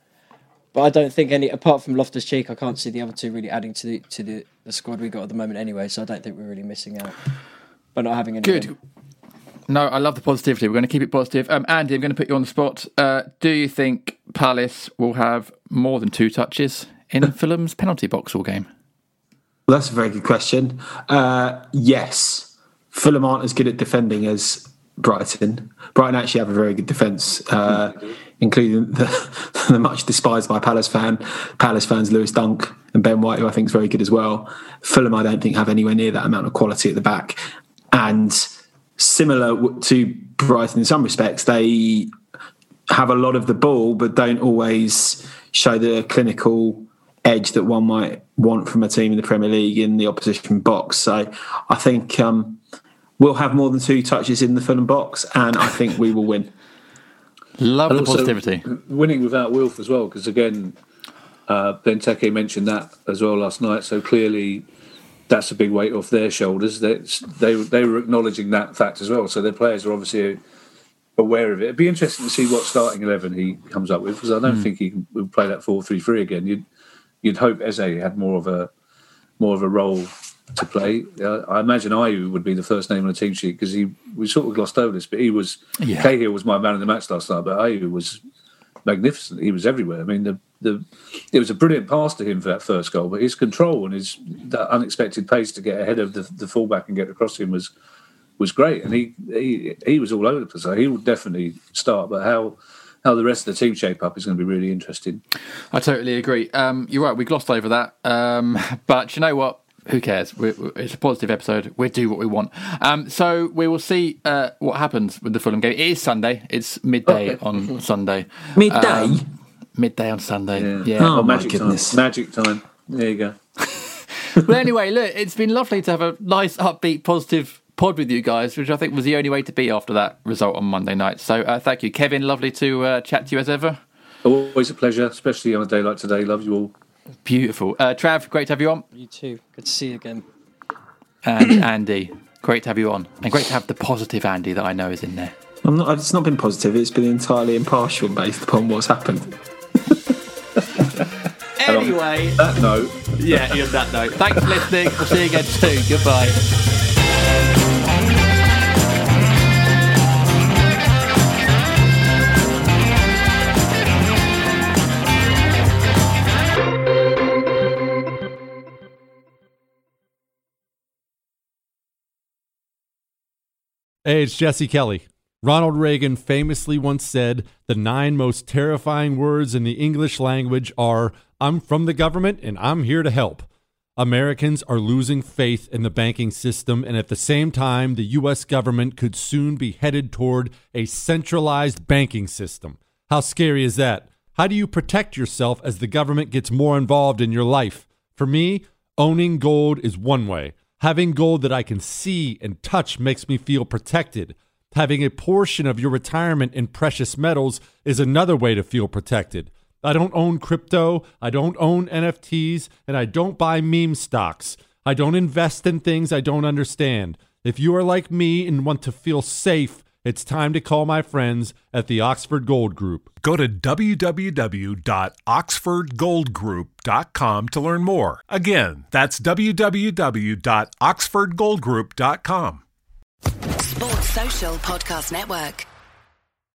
But I don't think any apart from Loftus Cheek, I can't see the other two really adding to the to the, the squad we got at the moment anyway. So I don't think we're really missing out by not having any. Good. No, I love the positivity. We're going to keep it positive. Um, Andy, I'm going to put you on the spot. Uh, do you think Palace will have more than two touches in Fulham's penalty box all game? Well, that's a very good question. Uh, yes, Fulham aren't as good at defending as Brighton. Brighton actually have a very good defence, uh, including the, the much despised by Palace fan, Palace fans Lewis Dunk and Ben White, who I think is very good as well. Fulham, I don't think have anywhere near that amount of quality at the back, and similar to Brighton in some respects, they have a lot of the ball, but don't always show the clinical edge that one might want from a team in the Premier League in the opposition box. So I think um, we'll have more than two touches in the Fulham box, and I think we will win. Love And the positivity. Winning without Wilf as well, because again, uh, Benteke mentioned that as well last night. So clearly, that's a big weight off their shoulders. That's, they they were acknowledging that fact as well. So their players are obviously aware of it. It'd be interesting to see what starting eleven he comes up with, because I don't Hmm. think he can- will play that four three three again. You'd you'd hope Eze had more of a more of a role to play. Uh, I imagine Ayew would be the first name on the team sheet because he we sort of glossed over this, but he was Yeah. Cahill was my man of the match last night, but Ayew was magnificent. He was everywhere. I mean, the the it was a brilliant pass to him for that first goal, but his control and his that unexpected pace to get ahead of the, the fullback and get across him was was great. And he he he was all over the place. So he will definitely start, but how. How the rest of the team shape up is going to be really interesting. I totally agree. Um, you're right. We glossed over that, um, but you know what? Who cares? we we it's a positive episode. We do what we want. Um, so we will see uh, what happens with the Fulham game. It is Sunday. It's midday Okay. on Sunday. Midday? Midday on Sunday. Yeah. Oh, my magic goodness. time! Magic time! There you go. but anyway, look, it's been lovely to have a nice, upbeat, positive pod with you guys, which I think was the only way to be after that result on Monday night. So uh, thank you, Kevin. Lovely to uh, chat to you as ever. Always a pleasure, especially on a day like today. Love you all. Beautiful. Uh, Trav, great to have you on. You too. Good to see you again. And Andy, great to have you on. And great to have the positive Andy that I know is in there. I'm not, it's not been positive. It's been entirely impartial based upon what's happened. Anyway, that note. yeah, on that note. Thanks for listening. We'll see you again soon. Goodbye. Hey, it's Jesse Kelly. Ronald Reagan famously once said the nine most terrifying words in the English language are I'm from the government and I'm here to help. Americans are losing faith in the banking system, and at the same time, the U.S. government could soon be headed toward a centralized banking system. How scary is that? How do you protect yourself as the government gets more involved in your life? For me, owning gold is one way. Having gold that I can see and touch makes me feel protected. Having a portion of your retirement in precious metals is another way to feel protected. I don't own crypto, I don't own NFTs, and I don't buy meme stocks. I don't invest in things I don't understand. If you are like me and want to feel safe, it's time to call my friends at the Oxford Gold Group. Go to www.oxfordgoldgroup.com to learn more. Again, that's www.oxfordgoldgroup.com. Sports Social Podcast Network.